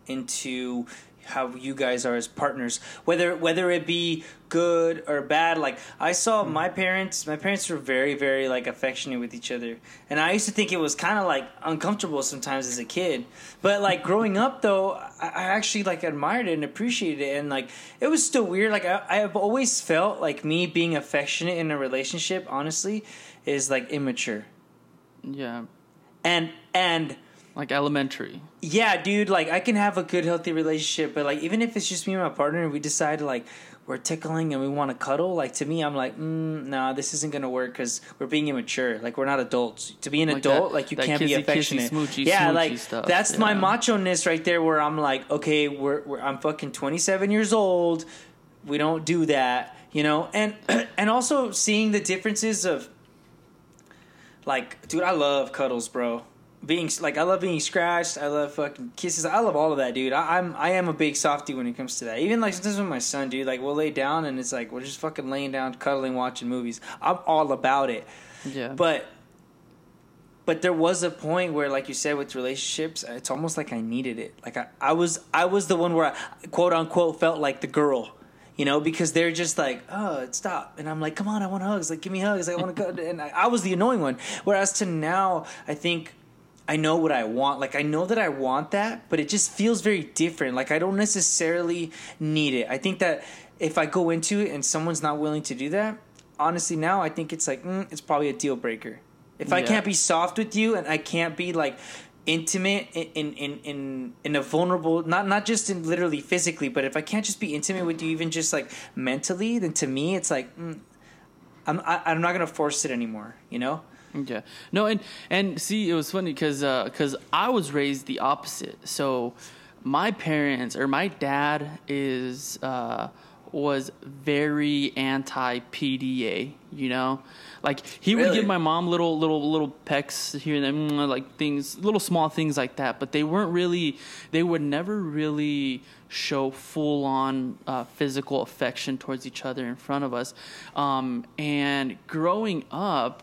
into how you guys are as partners whether whether it be good or bad. Like i saw hmm. my parents my parents were very very like affectionate with each other. And i used to think it was kind of like uncomfortable sometimes as a kid. But like growing up though i, I actually like admired it and appreciated it. And like it was still weird. Like I, i've always felt like me being affectionate in a relationship honestly is like immature. Yeah, and and like elementary. yeah, dude, like I can have a good, healthy relationship, but like even if it's just me and my partner and we decide like we're tickling and we want to cuddle, like to me, I'm like, mm, nah, this isn't gonna work because we're being immature. Like we're not adults. To be an Like adult, that- like you can't be kissy, kissy, affectionate. smoochy, yeah, smoochy like stuff, that's my macho ness right there, where I'm like, okay, we're, we're I'm fucking 27 years old. We don't do that, you know, and and also seeing the differences of like, dude, I love cuddles, bro. Being like, I love being scratched. I love fucking kisses. I love all of that, dude. I, I'm I am a big softy when it comes to that. Even like sometimes with my son, dude, like we'll lay down and it's like we're just fucking laying down, cuddling, watching movies. I'm all about it. Yeah, But but there was a point where, like you said, with relationships, it's almost like I needed it. Like I, I was I was the one where I quote unquote felt like the girl. You know, because they're just like, oh, stop. And I'm like, come on, I want hugs. Like, give me hugs. I want to go. And I, I was the annoying one. Whereas to now, I think I know what I want. Like I know that I want that, but it just feels very different. Like I don't necessarily need it. I think that if I go into it and someone's not willing to do that, honestly now I think it's like mm, it's probably a deal breaker. If I can't be soft with you and I can't be like intimate in in in in, in a vulnerable not not just in literally physically, but if I can't just be intimate with you even just like mentally, then to me it's like mm, I'm I, I'm not gonna force it anymore. You know. Yeah. No, and and see, it was funny because because I was raised the opposite. So my parents or my dad is uh, was very anti PDA. You know, like he would give my mom little little little pecks here and there, mm, like things, little small things like that. But they weren't really. They would never really show full on uh, physical affection towards each other in front of us. Um, and growing up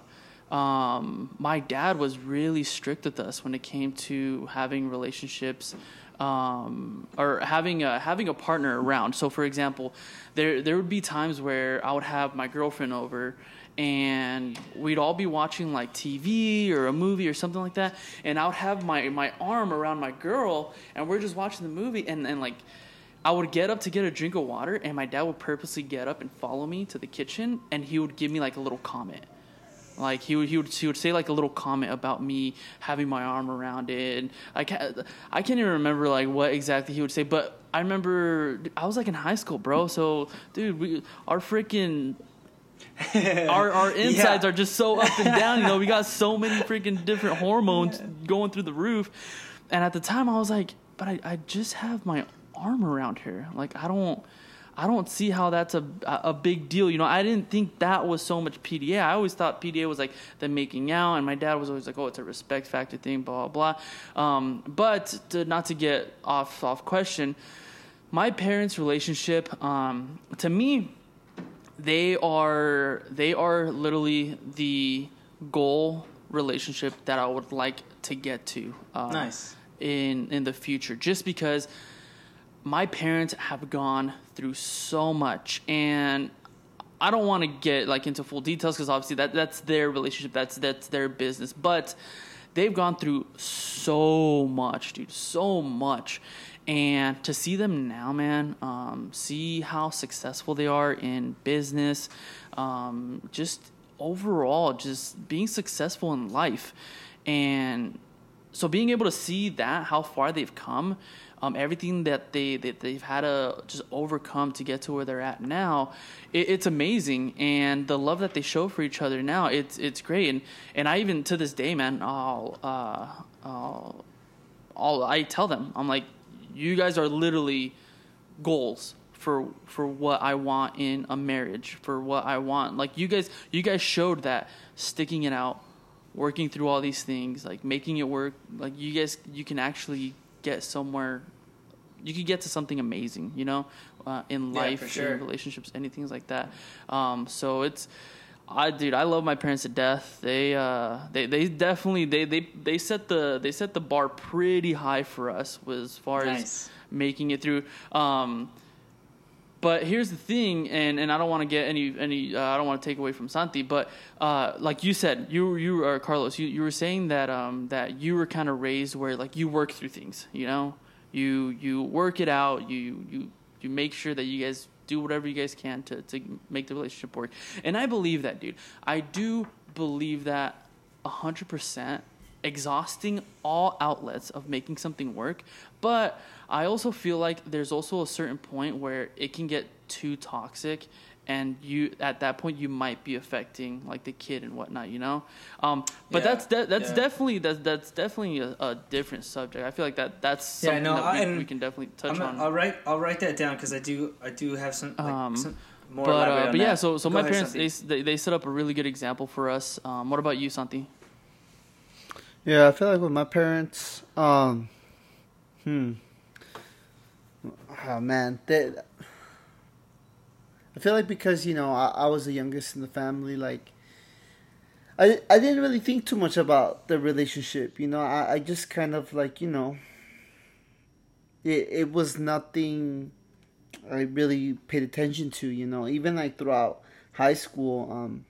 um, my dad was really strict with us when it came to having relationships um, or having a having a partner around. So, for example, there there would be times where I would have my girlfriend over. And we'd all be watching like TV or a movie or something like that, and I would have my, my arm around my girl, and we're just watching the movie, and, and like I would get up to get a drink of water, and my dad would purposely get up and follow me to the kitchen, and he would give me like a little comment. Like he would, he would, he would say like a little comment about me having my arm around it. And I can't, I can't even remember like what exactly he would say, but I remember I was like in high school, bro. So, dude, we our freaking our our insides Yeah. are just so up and down. You know, we got so many freaking different hormones going through the roof. And at the time, I was like, but I, I just have my arm around her. Like I don't. I don't see how that's a a big deal. You know, I didn't think that was so much PDA. I always thought PDA was like the making out, and my dad was always like, "Oh, it's a respect factor thing," blah blah blah. Um, but to, not to get off off question, my parents' relationship, um, to me, they are they are literally the goal relationship that I would like to get to. Uh, Nice. in in the future, just because my parents have gone through so much and I don't want to get like into full details because obviously that that's their relationship, that's that's their business, but they've gone through so much, dude, so much. And to see them now, man, um, see how successful they are in business, um, just overall, just being successful in life. And so being able to see that, how far they've come, um, everything that they that they've had to just overcome to get to where they're at now, it, it's amazing. And the love that they show for each other now, it's it's great. And and I even to this day, man, I'll uh, I'll, I'll I tell them, I'm like, you guys are literally goals for for what I want in a marriage, for what I want. Like you guys you guys showed that sticking it out, working through all these things, like making it work. Like you guys you can actually get somewhere you could get to something amazing, you know, uh, in Yeah, life, sure. in relationships, anything like that. Um, so it's, I dude, I love my parents to death. They, uh, they, they definitely they, they they set the they set the bar pretty high for us was as far Nice. as making it through. Um, but here's the thing, and, and I don't want to get any any uh, I don't want to take away from Santi, but uh, like you said, you you or Carlos, you, you were saying that um, that you were kind of raised where like you work through things, you know, you you work it out, you you you make sure that you guys do whatever you guys can to to make the relationship work, and I believe that, dude. I do believe that hundred percent exhausting all outlets of making something work but i also feel like there's also a certain point where it can get too toxic and you at that point you might be affecting like the kid and whatnot you know um, but Yeah, that's de- that's yeah. definitely that's that's definitely a, a different subject i feel like that that's Yeah, something no, that we, we can definitely touch I'm, on I'll write I'll write that down because I do I do have some, like, Um, some more. but uh, but yeah so so Go my ahead, parents Santi. they they set up a really good example for us um, what about you santi Yeah, I feel like with my parents, um, hmm, oh man, they, I feel like because you know I, I was the youngest in the family, like I I didn't really think too much about the relationship. You know, I I just kind of like you know, it it was nothing I really paid attention to. You know, even like throughout high school, um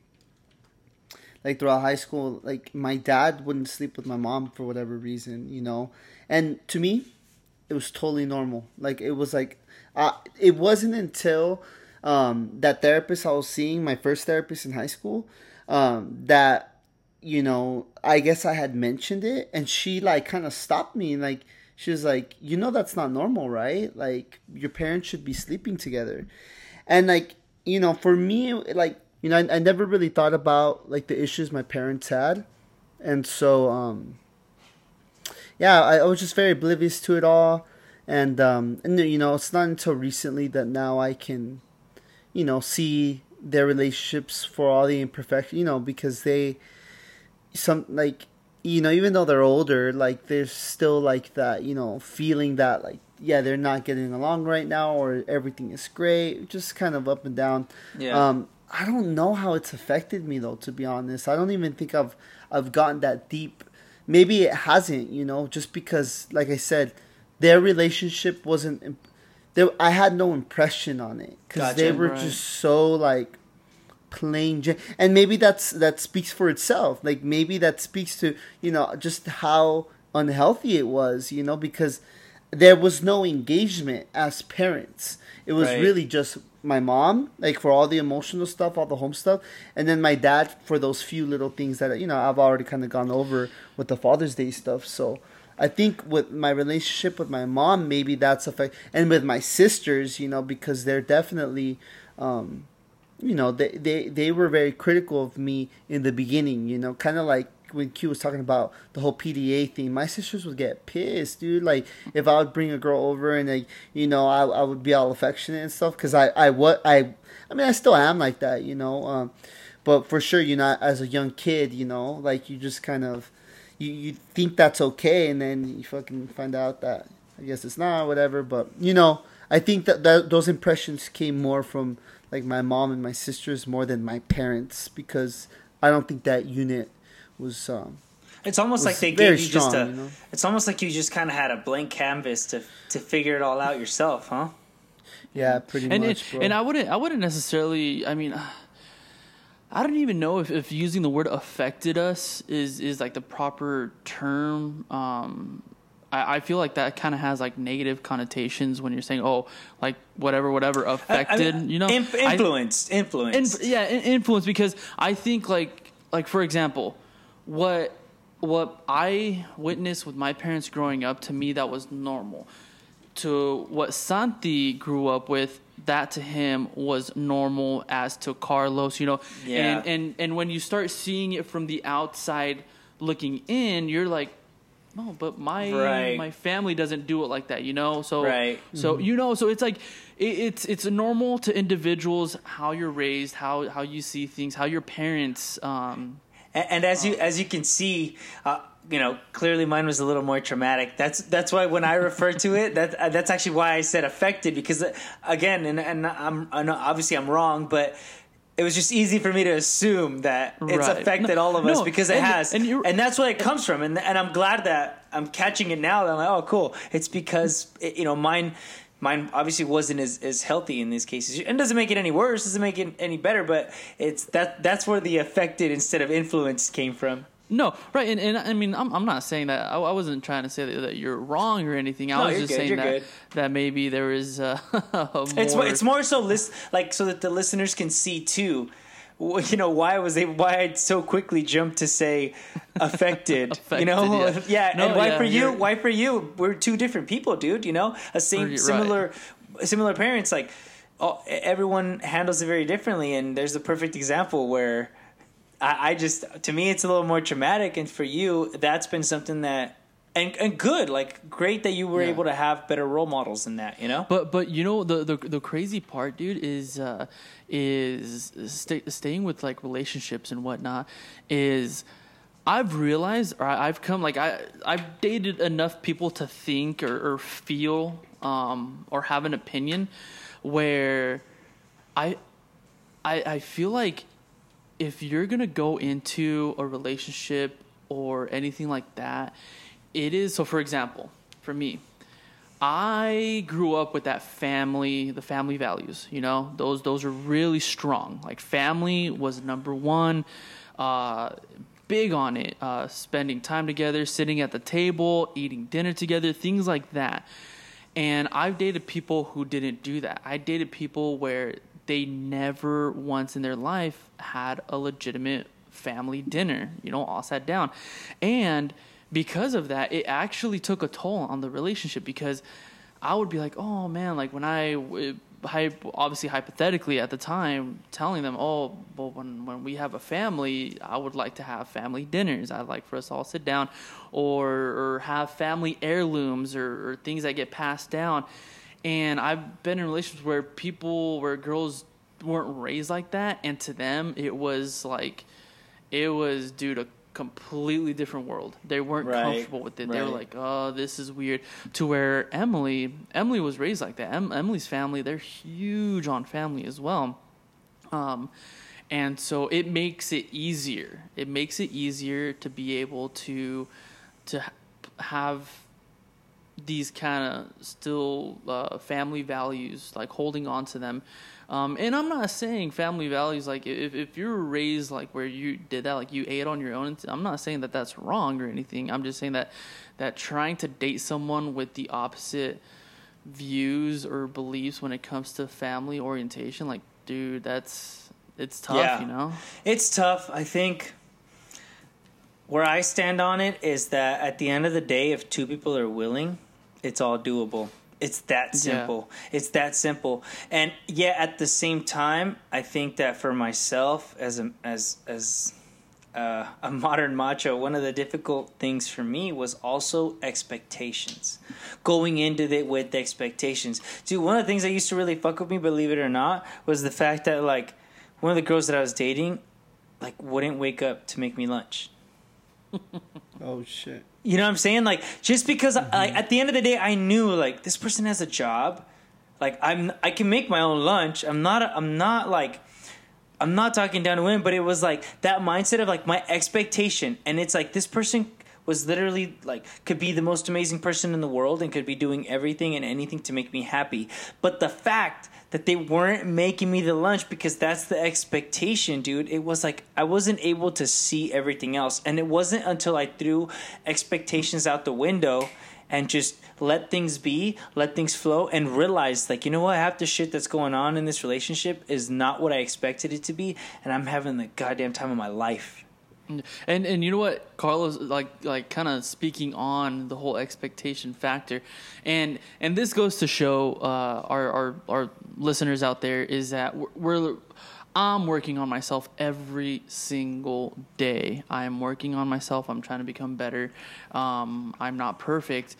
like throughout high school, like my dad wouldn't sleep with my mom for whatever reason, you know. And to me, it was totally normal. Like it was like, uh, it wasn't until um, that therapist I was seeing, my first therapist in high school, um, that you know, I guess I had mentioned it, and she like kind of stopped me, and like she was like, you know, that's not normal, right? Like your parents should be sleeping together, and like you know, for me, like you know, I, I never really thought about like the issues my parents had, and so um, yeah, I, I was just very oblivious to it all, and um, and you know, it's not until recently that now I can you know, see their relationships for all the imperfection, you know, because they some like you know, even though they're older, like there's still like that, you know, feeling that like yeah, they're not getting along right now or everything is great, just kind of up and down. Yeah. Um I don't know how it's affected me though, to be honest. I don't even think I've I've gotten that deep. Maybe it hasn't, you know, just because like I said, their relationship wasn't I had no impression on it cuz they were Right. just so like plain and maybe that's that speaks for itself like maybe that speaks to you know just how unhealthy it was you know because there was no engagement as parents it was Right. really just my mom like for all the emotional stuff all the home stuff and then my dad for those few little things that you know i've already kind of gone over with the father's day stuff. So i think with my relationship with my mom maybe that's affect and with my sisters you know because they're definitely um you know they, they they were very critical of me in the beginning you know kind of like when q was talking about the whole pda thing my sisters would get pissed dude. Like if i would bring a girl over and like you know i, I would be all affectionate and stuff because i i what i i mean i still am like that you know um but for sure you know as a young kid you know like you just kind of you, you think that's okay and then you fucking find out that i guess it's not whatever but you know i think that, that those impressions came more from like my mom and my sisters more than my parents because i don't think that unit was um It's almost like they gave you just a. you know? It's almost like you just kind of had a blank canvas to to figure it all out yourself, huh? yeah pretty and much it, bro. and I wouldn't I wouldn't necessarily I mean I don't even know if, if using the word affected us is is like the proper term. Um, I, I feel like that kind of has like negative connotations when you're saying oh like whatever whatever I- I affected mean, you know inf- I- influenced, influenced. Inf- yeah, in- influence because I think like like for example, what what I witnessed with my parents growing up to me that was normal. To what Santi grew up with, that to him was normal as to Carlos, you know. Yeah. And and and when you start seeing it from the outside looking in, you're like no, but my Right. my family doesn't do it like that, you know. So Right. so you know, so it's like it, it's it's normal to individuals how you're raised, how how you see things, how your parents. Um, And, and as you as you can see, uh, you know, clearly mine was a little more traumatic. That's that's why when I refer to it, that uh, that's actually why I said affected because uh, again, and and I'm, I know obviously I'm wrong, but. It was just easy for me to assume that it's Right. affected No, all of us no, because it and- has, and and that's where it comes from. And and I'm glad that I'm catching it now. That I'm like, oh, cool. It's because it, you know mine, mine obviously wasn't as, as healthy in these cases, and doesn't make it any worse. Doesn't make it any better. But it's that that's where the affected instead of influenced came from. no, right, and, and I mean, I'm I'm not saying that. I, I wasn't trying to say that, that you're wrong or anything. I No, was just good, saying that good. that maybe there is uh, more. It's more, it's more so list like so that the listeners can see too. You know why was they why I so quickly jumped to say affected, you know yeah, yeah. No, and why yeah, for you why for you we're two different people dude you know a same Right. similar similar parents like oh, everyone handles it very differently and there's a perfect example where I, I just to me it's a little more traumatic and for you that's been something that and, and good like great that you were Yeah. able to have better role models than that you know But but you know the the, the crazy part, dude, is uh, is stay, staying with like relationships and whatnot. Is I've realized or I- I've come like I I've dated enough people to think or, or feel um, or have an opinion where I I I feel like if you're gonna go into a relationship or anything like that, it is so. For example, for me, I grew up with that family, the family values. You know, those those are really strong. Like family was number one. Uh, big on it. Uh, spending time together, sitting at the table, eating dinner together, things like that. And I've dated people who didn't do that. I dated people where they never once in their life had a legitimate family dinner, you know, all sat down. And because of that, it actually took a toll on the relationship because I would be like, oh man, like when I, obviously hypothetically at the time, telling them, oh, well, when, when we have a family, I would like to have family dinners. I'd like for us all sit down or, or have family heirlooms or, or things that get passed down. And I've been in relationships where people, where girls weren't raised like that, and to them it was like, it was due a completely different world. They weren't Right, comfortable with it. They were like, oh, this is weird. To where Emily, Emily was raised like that. Em- Emily's family, they're huge on family as well. Um, and so it makes it easier. It makes it easier to be able to to ha- have these kind of still uh, family values, like holding on to them. Um, and I'm not saying family values like if if you're raised like where you did that, like you ate on your own. I'm not saying that that's wrong or anything. I'm just saying that that trying to date someone with the opposite views or beliefs when it comes to family orientation, like dude, that's it's tough, Yeah. you know. It's tough. I think where I stand on it is that at the end of the day, if two people are willing, it's all doable. It's that Yeah. simple. It's that simple. And yeah, at the same time, I think that for myself as a as as uh, a modern macho, one of the difficult things for me was also expectations. Going into it with expectations. Dude, one of the things that used to really fuck with me, believe it or not, was the fact that like one of the girls that I was dating, like wouldn't wake up to make me lunch. Oh shit. You know what I'm saying? Like just because like mm-hmm. at the end of the day I knew like this person has a job. Like I'm I can make my own lunch. I'm not I'm not like I'm not talking down to women, but it was like that mindset of like my expectation and it's like this person was literally like could be the most amazing person in the world and could be doing everything and anything to make me happy. But the fact that they weren't making me the lunch because that's the expectation, dude. It was like I wasn't able to see everything else. And it wasn't until I threw expectations out the window and just let things be, let things flow, and realized, like, you know what, half the shit that's going on in this relationship is not what I expected it to be, and I'm having the goddamn time of my life. And and you know what, Carlos, like like kind of speaking on the whole expectation factor, and and this goes to show uh, our our our listeners out there is that we're, we're I'm working on myself every single day. I'm working on myself. I'm trying to become better. Um, I'm not perfect,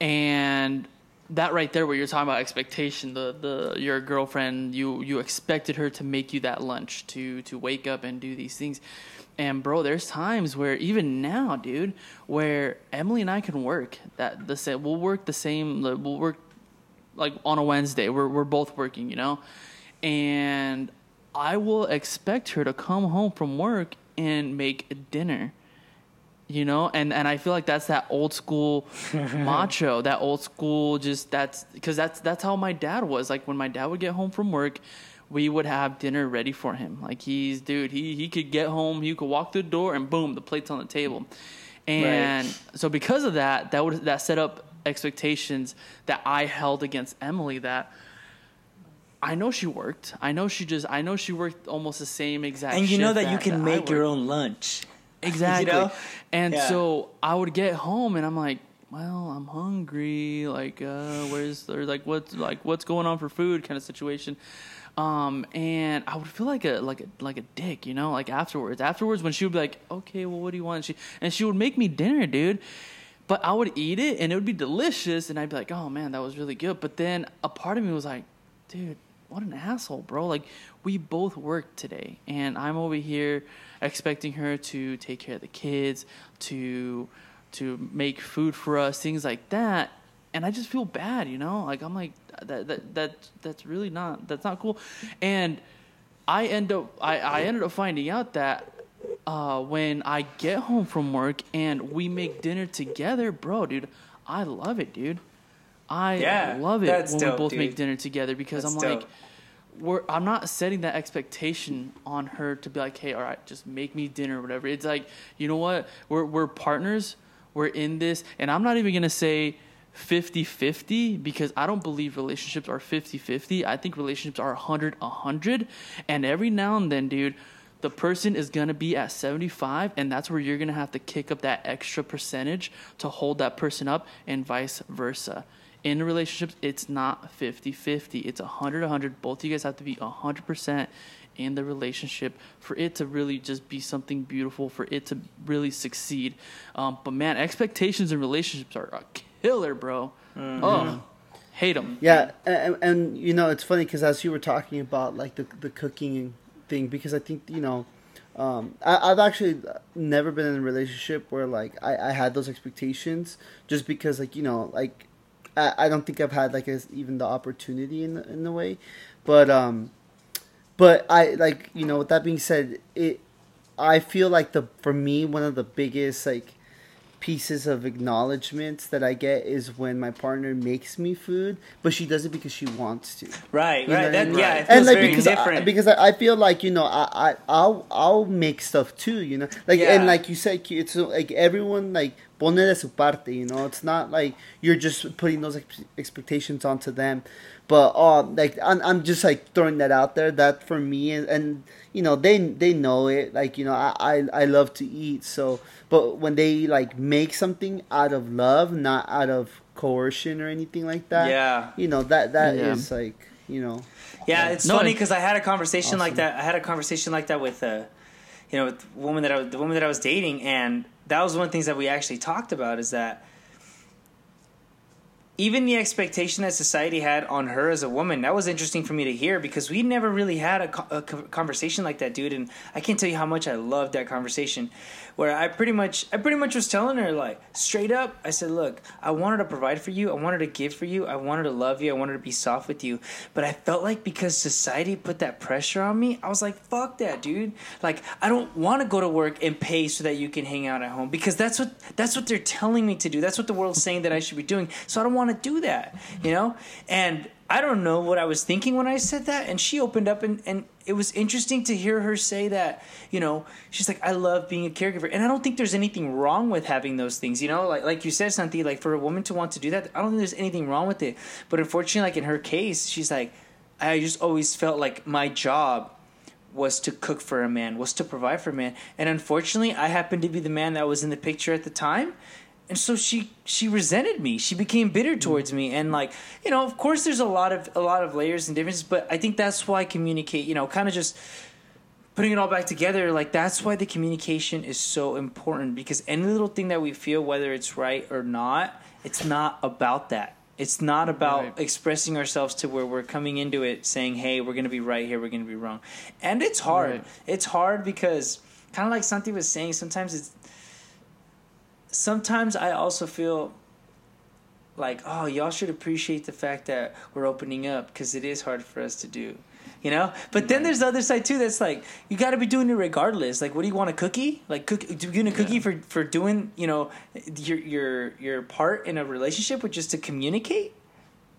and that right there, where you're talking about expectation, the the your girlfriend, you you expected her to make you that lunch, to to wake up and do these things. And bro, there's times where even now, dude, where Emily and I can work that the same. We'll work the same. We'll work like on a Wednesday. We're we're both working, you know, and I will expect her to come home from work and make dinner. You know, and and I feel like that's that old school macho, that old school just that's because that's that's how my dad was. Like when my dad would get home from work, we would have dinner ready for him. Like he's dude, he he could get home, he could walk through the door, and boom, the plate's on the table. And so because of that, that would that set up expectations that I held against Emily that I know she worked. I know she just I know she worked almost the same exact And you know shift that you can I make your own lunch. Exactly. know? And Yeah. so I would get home and I'm like, well, I'm hungry. Like, uh, where's or like what's like what's going on for food kind of situation. Um, and I would feel like a like a like a dick, you know, like afterwards. Afterwards, when she would be like, "Okay, well, what do you want?" And she and she would make me dinner, dude. But I would eat it and it would be delicious, and I'd be like, "Oh man, that was really good." But then a part of me was like, "Dude, what an asshole, bro! Like, we both worked today, and I'm over here expecting her to take care of the kids, to to make food for us, things like that." And I just feel bad, you know. Like I'm like that that that that's really not that's not cool. And I end up I, I ended up finding out that uh, when I get home from work and we make dinner together, bro, dude, I love it, dude. I Yeah, love it when dope, we both dude. make dinner together because That's I'm dope. like, we're I'm not setting that expectation on her to be like, hey, all right, just make me dinner or whatever. It's like, you know what? We're we're partners. We're in this, and I'm not even gonna say 50-50 because I don't believe relationships are 50-50. I think relationships are 100 100 and every now and then, dude, the person is going to be at 75 and that's where you're going to have to kick up that extra percentage to hold that person up and vice versa. In relationships, it's not 50-50. It's 100 100. Both of you guys have to be 100% in the relationship for it to really just be something beautiful, for it to really succeed. Um, but man, expectations in relationships are killer, bro. Oh, hate them. Yeah, and, and you know it's funny because as you were talking about like the the cooking thing, because I think you know, um, I, I've actually never been in a relationship where like I, I had those expectations, just because like you know like I, I don't think I've had like as even the opportunity in in the way, but um, but I like you know with that being said, it I feel like the for me one of the biggest like pieces of acknowledgments that I get is when my partner makes me food, but she does it because she wants to. Right, You right. what I mean? Yeah, it feels and like very because I, because I, I feel like you know I, I I'll I'll make stuff too you know like Yeah. and like you said it's like everyone like pone de su parte you know? It's not like you're just putting those ex- expectations onto them. But uh like I'm, I'm just like throwing that out there. That for me and, and you know they they know it. Like you know I, I I love to eat so. But when they like make something out of love not out of coercion or anything like that Yeah. you know that that is Yeah. like you know. Yeah, it's No, funny because I had a conversation like that. I had a conversation like that with, uh, you know, with the woman that I was, the woman that I was dating, and that was one of the things that we actually talked about is that even the expectation that society had on her as a woman that was interesting for me to hear because we never really had a, a conversation like that dude. And i can't tell you how much i loved that conversation where i pretty much i pretty much was telling her like straight up i said look i wanted to provide for you. I wanted to give for you. I wanted to love you. I wanted to be soft with you. But i felt like because society put that pressure on me i was like fuck that dude. Like i don't want to go to work and pay so that you can hang out at home because that's what that's what they're telling me to do. That's what the world's saying that i should be doing. So i don't want to do that you know? And i don't know what i was thinking when i said that and she opened up and, and it was interesting to hear her say that you know she's like i love being a caregiver and i don't think there's anything wrong with having those things you know like like you said santi like for a woman to want to do that i don't think there's anything wrong with it but unfortunately like in her case she's like i just always felt like my job was to cook for a man, was to provide for a man. And unfortunately, I happened to be the man that was in the picture at the time. And so she she resented me. She became bitter mm. towards me and like, you know, of course there's a lot of a lot of layers and differences, but I think that's why I communicate, you know, kind of just putting it all back together, like that's why the communication is so important because any little thing that we feel whether it's right or not, it's not about that. It's not about Right. expressing ourselves to where we're coming into it saying, "Hey, we're going to be right here, we're going to be wrong." And it's hard. Right. It's hard because kind of like Santi was saying, sometimes it's sometimes I also feel like, "Oh, y'all should appreciate the fact that we're opening up because it is hard for us to do." You know, but then there's the other side too. That's like you got to be doing it regardless. Like, what do you want a cookie? Like, cook, doing a cookie Yeah. for for doing you know your your your part in a relationship, which is to communicate.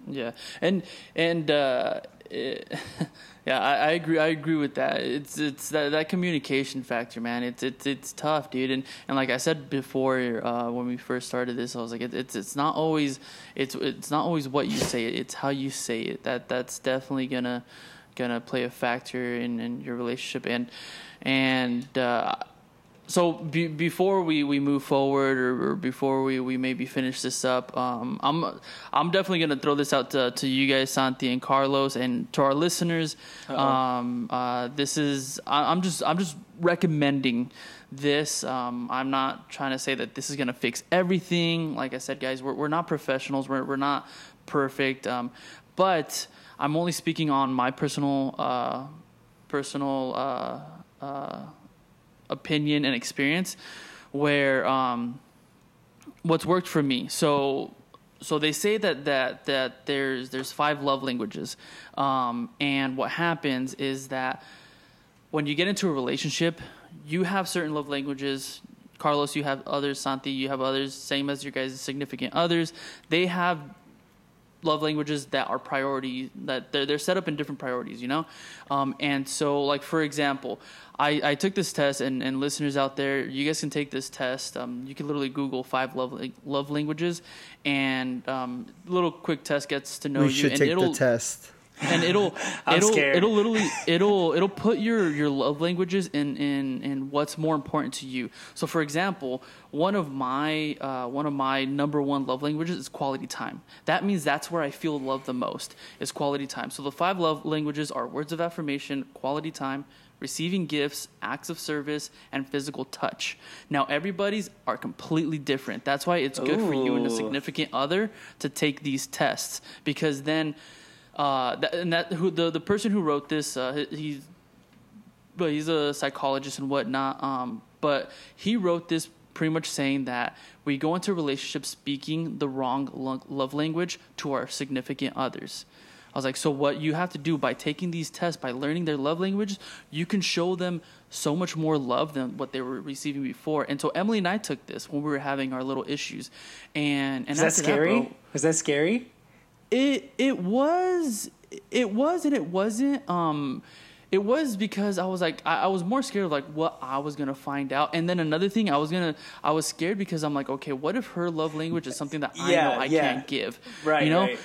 Yeah, and and uh, it, yeah, I, I agree. I agree with that. It's it's that, that communication factor, man. It's it's it's tough, dude. And and like I said before, uh, when we first started this, I was like, it, it's it's not always it's it's not always what you say. It's how you say it. That that's definitely gonna gonna play a factor in in your relationship. And and uh, so be, before we, we move forward or, or before we, we maybe finish this up, um, I'm I'm definitely gonna throw this out to, to you guys, Santi and Carlos, and to our listeners. Um, uh, this is I, I'm just I'm just recommending this. Um, I'm not trying to say that this is gonna fix everything. Like I said, guys, we're we're not professionals. We're we're not perfect. Um, but I'm only speaking on my personal uh, personal. Uh, uh, opinion and experience where um, what's worked for me. So so they say that that that there's there's five love languages, um, and what happens is that when you get into a relationship, you have certain love languages. Carlos, you have others. Santi, you have others. Same as your guys' significant others. They have love languages that are priority that they're, they're set up in different priorities you know um, and so like for example I, I took this test and, and listeners out there you guys can take this test um, you can literally google five love, love languages and um, little quick test gets to know we you should and take it'll the test. and it'll I'm it'll scared. it'll literally it'll it'll put your your love languages in in in what's more important to you. So, for example, one of my uh, one of my number one love languages is quality time. That means that's where I feel love the most is quality time. So the five love languages are words of affirmation, quality time, receiving gifts, acts of service, and physical touch. Now, everybody's are completely different. That's why it's good for you and a significant other to take these tests because then, uh, that, and that who the the person who wrote this, uh, he- he's but he's a psychologist and whatnot. Um, but he wrote this pretty much saying that we go into relationships speaking the wrong lo- love language to our significant others. I was like, so what you have to do by taking these tests, by learning their love languages, you can show them so much more love than what they were receiving before. And so Emily and I took this when we were having our little issues, and and Is that after scary? bro, Was that scary? it it was it was and it wasn't um it was because I was like I, I was more scared of like what I was gonna find out and then another thing I was gonna I was scared because I'm like okay what if her love language is something that I Yeah, know I yeah. can't give Right, you know right.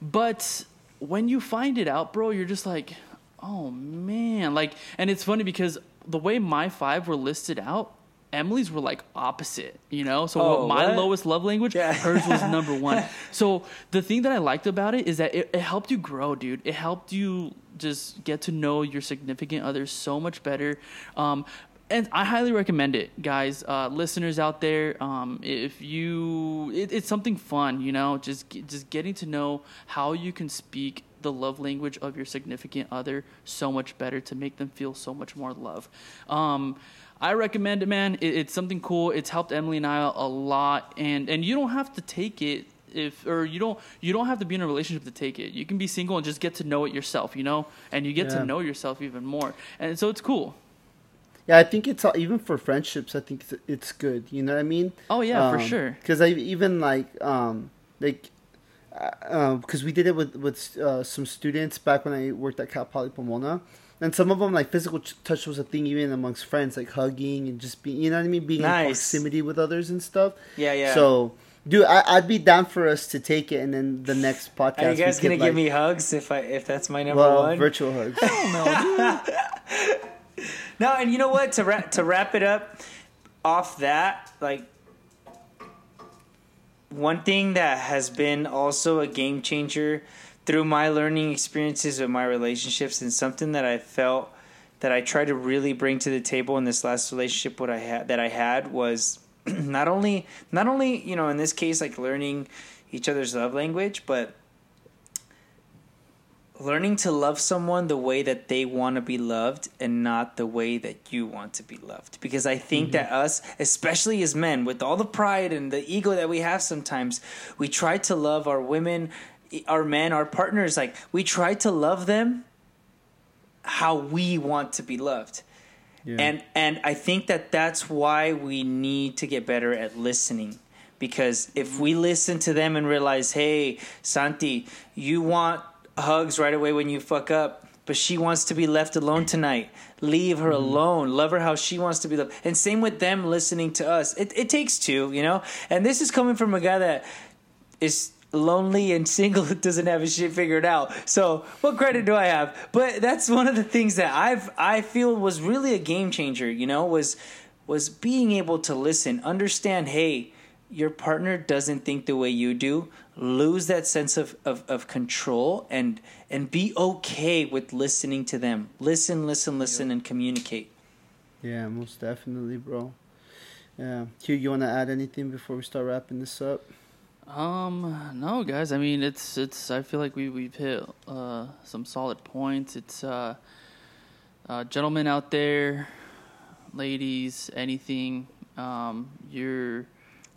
but when you find it out bro you're just like oh man like and it's funny because the way my five were listed out Emily's were like opposite, you know. So Oh, my what? lowest love language, Yeah. hers was number one. So the thing that I liked about it is that it, it helped you grow, dude. It helped you just get to know your significant other so much better. Um, and I highly recommend it, guys, uh, listeners out there. Um, if you, it, it's something fun, you know, just just getting to know how you can speak the love language of your significant other so much better to make them feel so much more love. Um, I recommend it, man. It, it's something cool. It's helped Emily and I a lot, and and you don't have to take it if or you don't you don't have to be in a relationship to take it. You can be single and just get to know it yourself, you know, and you get Yeah. to know yourself even more, and so it's cool. Yeah, I think it's all, even for friendships. I think it's, it's good. You know what I mean? Oh yeah, for sure. Because I even like um like because we did it with with uh, some students back when I worked at Cal Poly Pomona. And some of them, like physical touch, was a thing even amongst friends, like hugging and just being, you know what I mean, being in proximity with others and stuff. Yeah, yeah. So, dude, I, I'd be down for us to take it, and then the next podcast. Are you guys gonna give me hugs if I if that's my number well one? virtual hugs? No, and you know what? To wrap to wrap it up, off that, like one thing that has been also a game changer through my learning experiences with my relationships, and something that I felt that I tried to really bring to the table in this last relationship what I had that I had was not only not only you know in this case like learning each other's love language, but learning to love someone the way that they want to be loved and not the way that you want to be loved. Because i think that mm-hmm. us especially as men with all the pride and the ego that we have sometimes we try to love our women our men our partners like we try to love them how we want to be loved. Yeah. and and I think that that's why we need to get better at listening. Because if we listen to them and realize, hey, Santi, you want hugs right away when you fuck up, but she wants to be left alone tonight. Leave her mm-hmm. alone. Love her how she wants to be loved. And same with them listening to us. It it takes two, you know. And this is coming from a guy that is lonely and single doesn't have his shit figured out. So what credit do I have? But that's one of the things that I've I feel was really a game changer, you know, was was being able to listen, understand, hey, your partner doesn't think the way you do. Lose that sense of, of, of control and and be okay with listening to them. Listen, listen, listen and communicate. Yeah, most definitely, bro. Yeah, Hugh, you want to add anything before we start wrapping this up? Um, no, guys. I mean, it's it's. I feel like we we've hit uh, some solid points. It's uh, uh, gentlemen out there, ladies, anything. Um, you're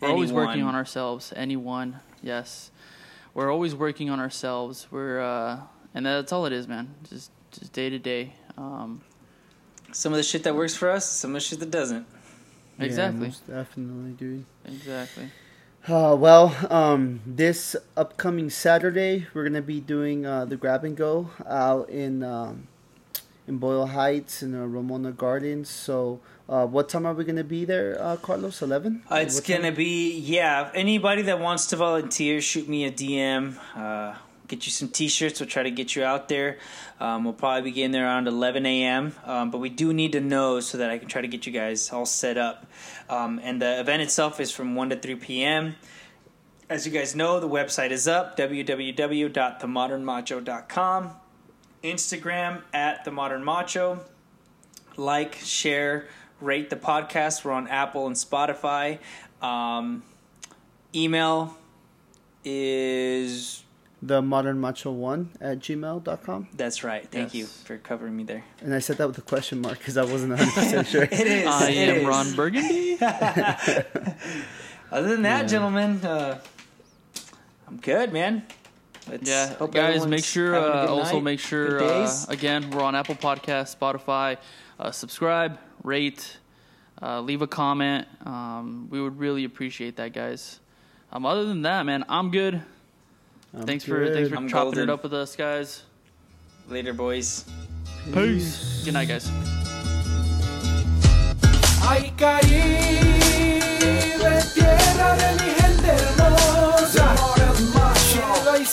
we're always working on ourselves. Anyone, yes, we're always working on ourselves. We're uh, and that's all it is, man. Just just day to day. Um, Some of the shit that works for us, some of the shit that doesn't. exactly, Yeah, most definitely, dude. exactly. Uh, well, um, this upcoming Saturday, we're gonna be doing uh, the grab and go out in um, in Boyle Heights in the Ramona Gardens. So, uh, what time are we gonna be there, uh, Carlos? Eleven. Uh, it's gonna be yeah. Anybody that wants to volunteer, shoot me a DM. Uh, get you some T-shirts. We'll try to get you out there. Um, we'll probably be getting there around 11 a.m. Um, but we do need to know so that I can try to get you guys all set up. Um, and the event itself is from 1 to 3 p.m. As you guys know, the website is up www.themodernmacho.com. Instagram at the Modern Macho. Like, share, rate the podcast. We're on Apple and Spotify. Um, email is The modern macho one at gmail.com. that's right. Thank you for covering me there. And I said that with a question mark because I wasn't 100% sure. It is. I it am is. Ron Burgundy. Other than that, Yeah. gentlemen, uh, I'm good, man. Let's Yeah, hope guys, make sure uh, also night, make sure uh, again we're on Apple Podcast, Spotify. Uh, subscribe, rate, uh, leave a comment. Um, we would really appreciate that, guys. Um, other than that, man, I'm good. I'm thanks good. for thanks for I'm chopping golden. it up with us, guys. Later, boys. Peace. Peace. Good night, guys. Ay, Caribe, tierra de mi gente hermosa. Y.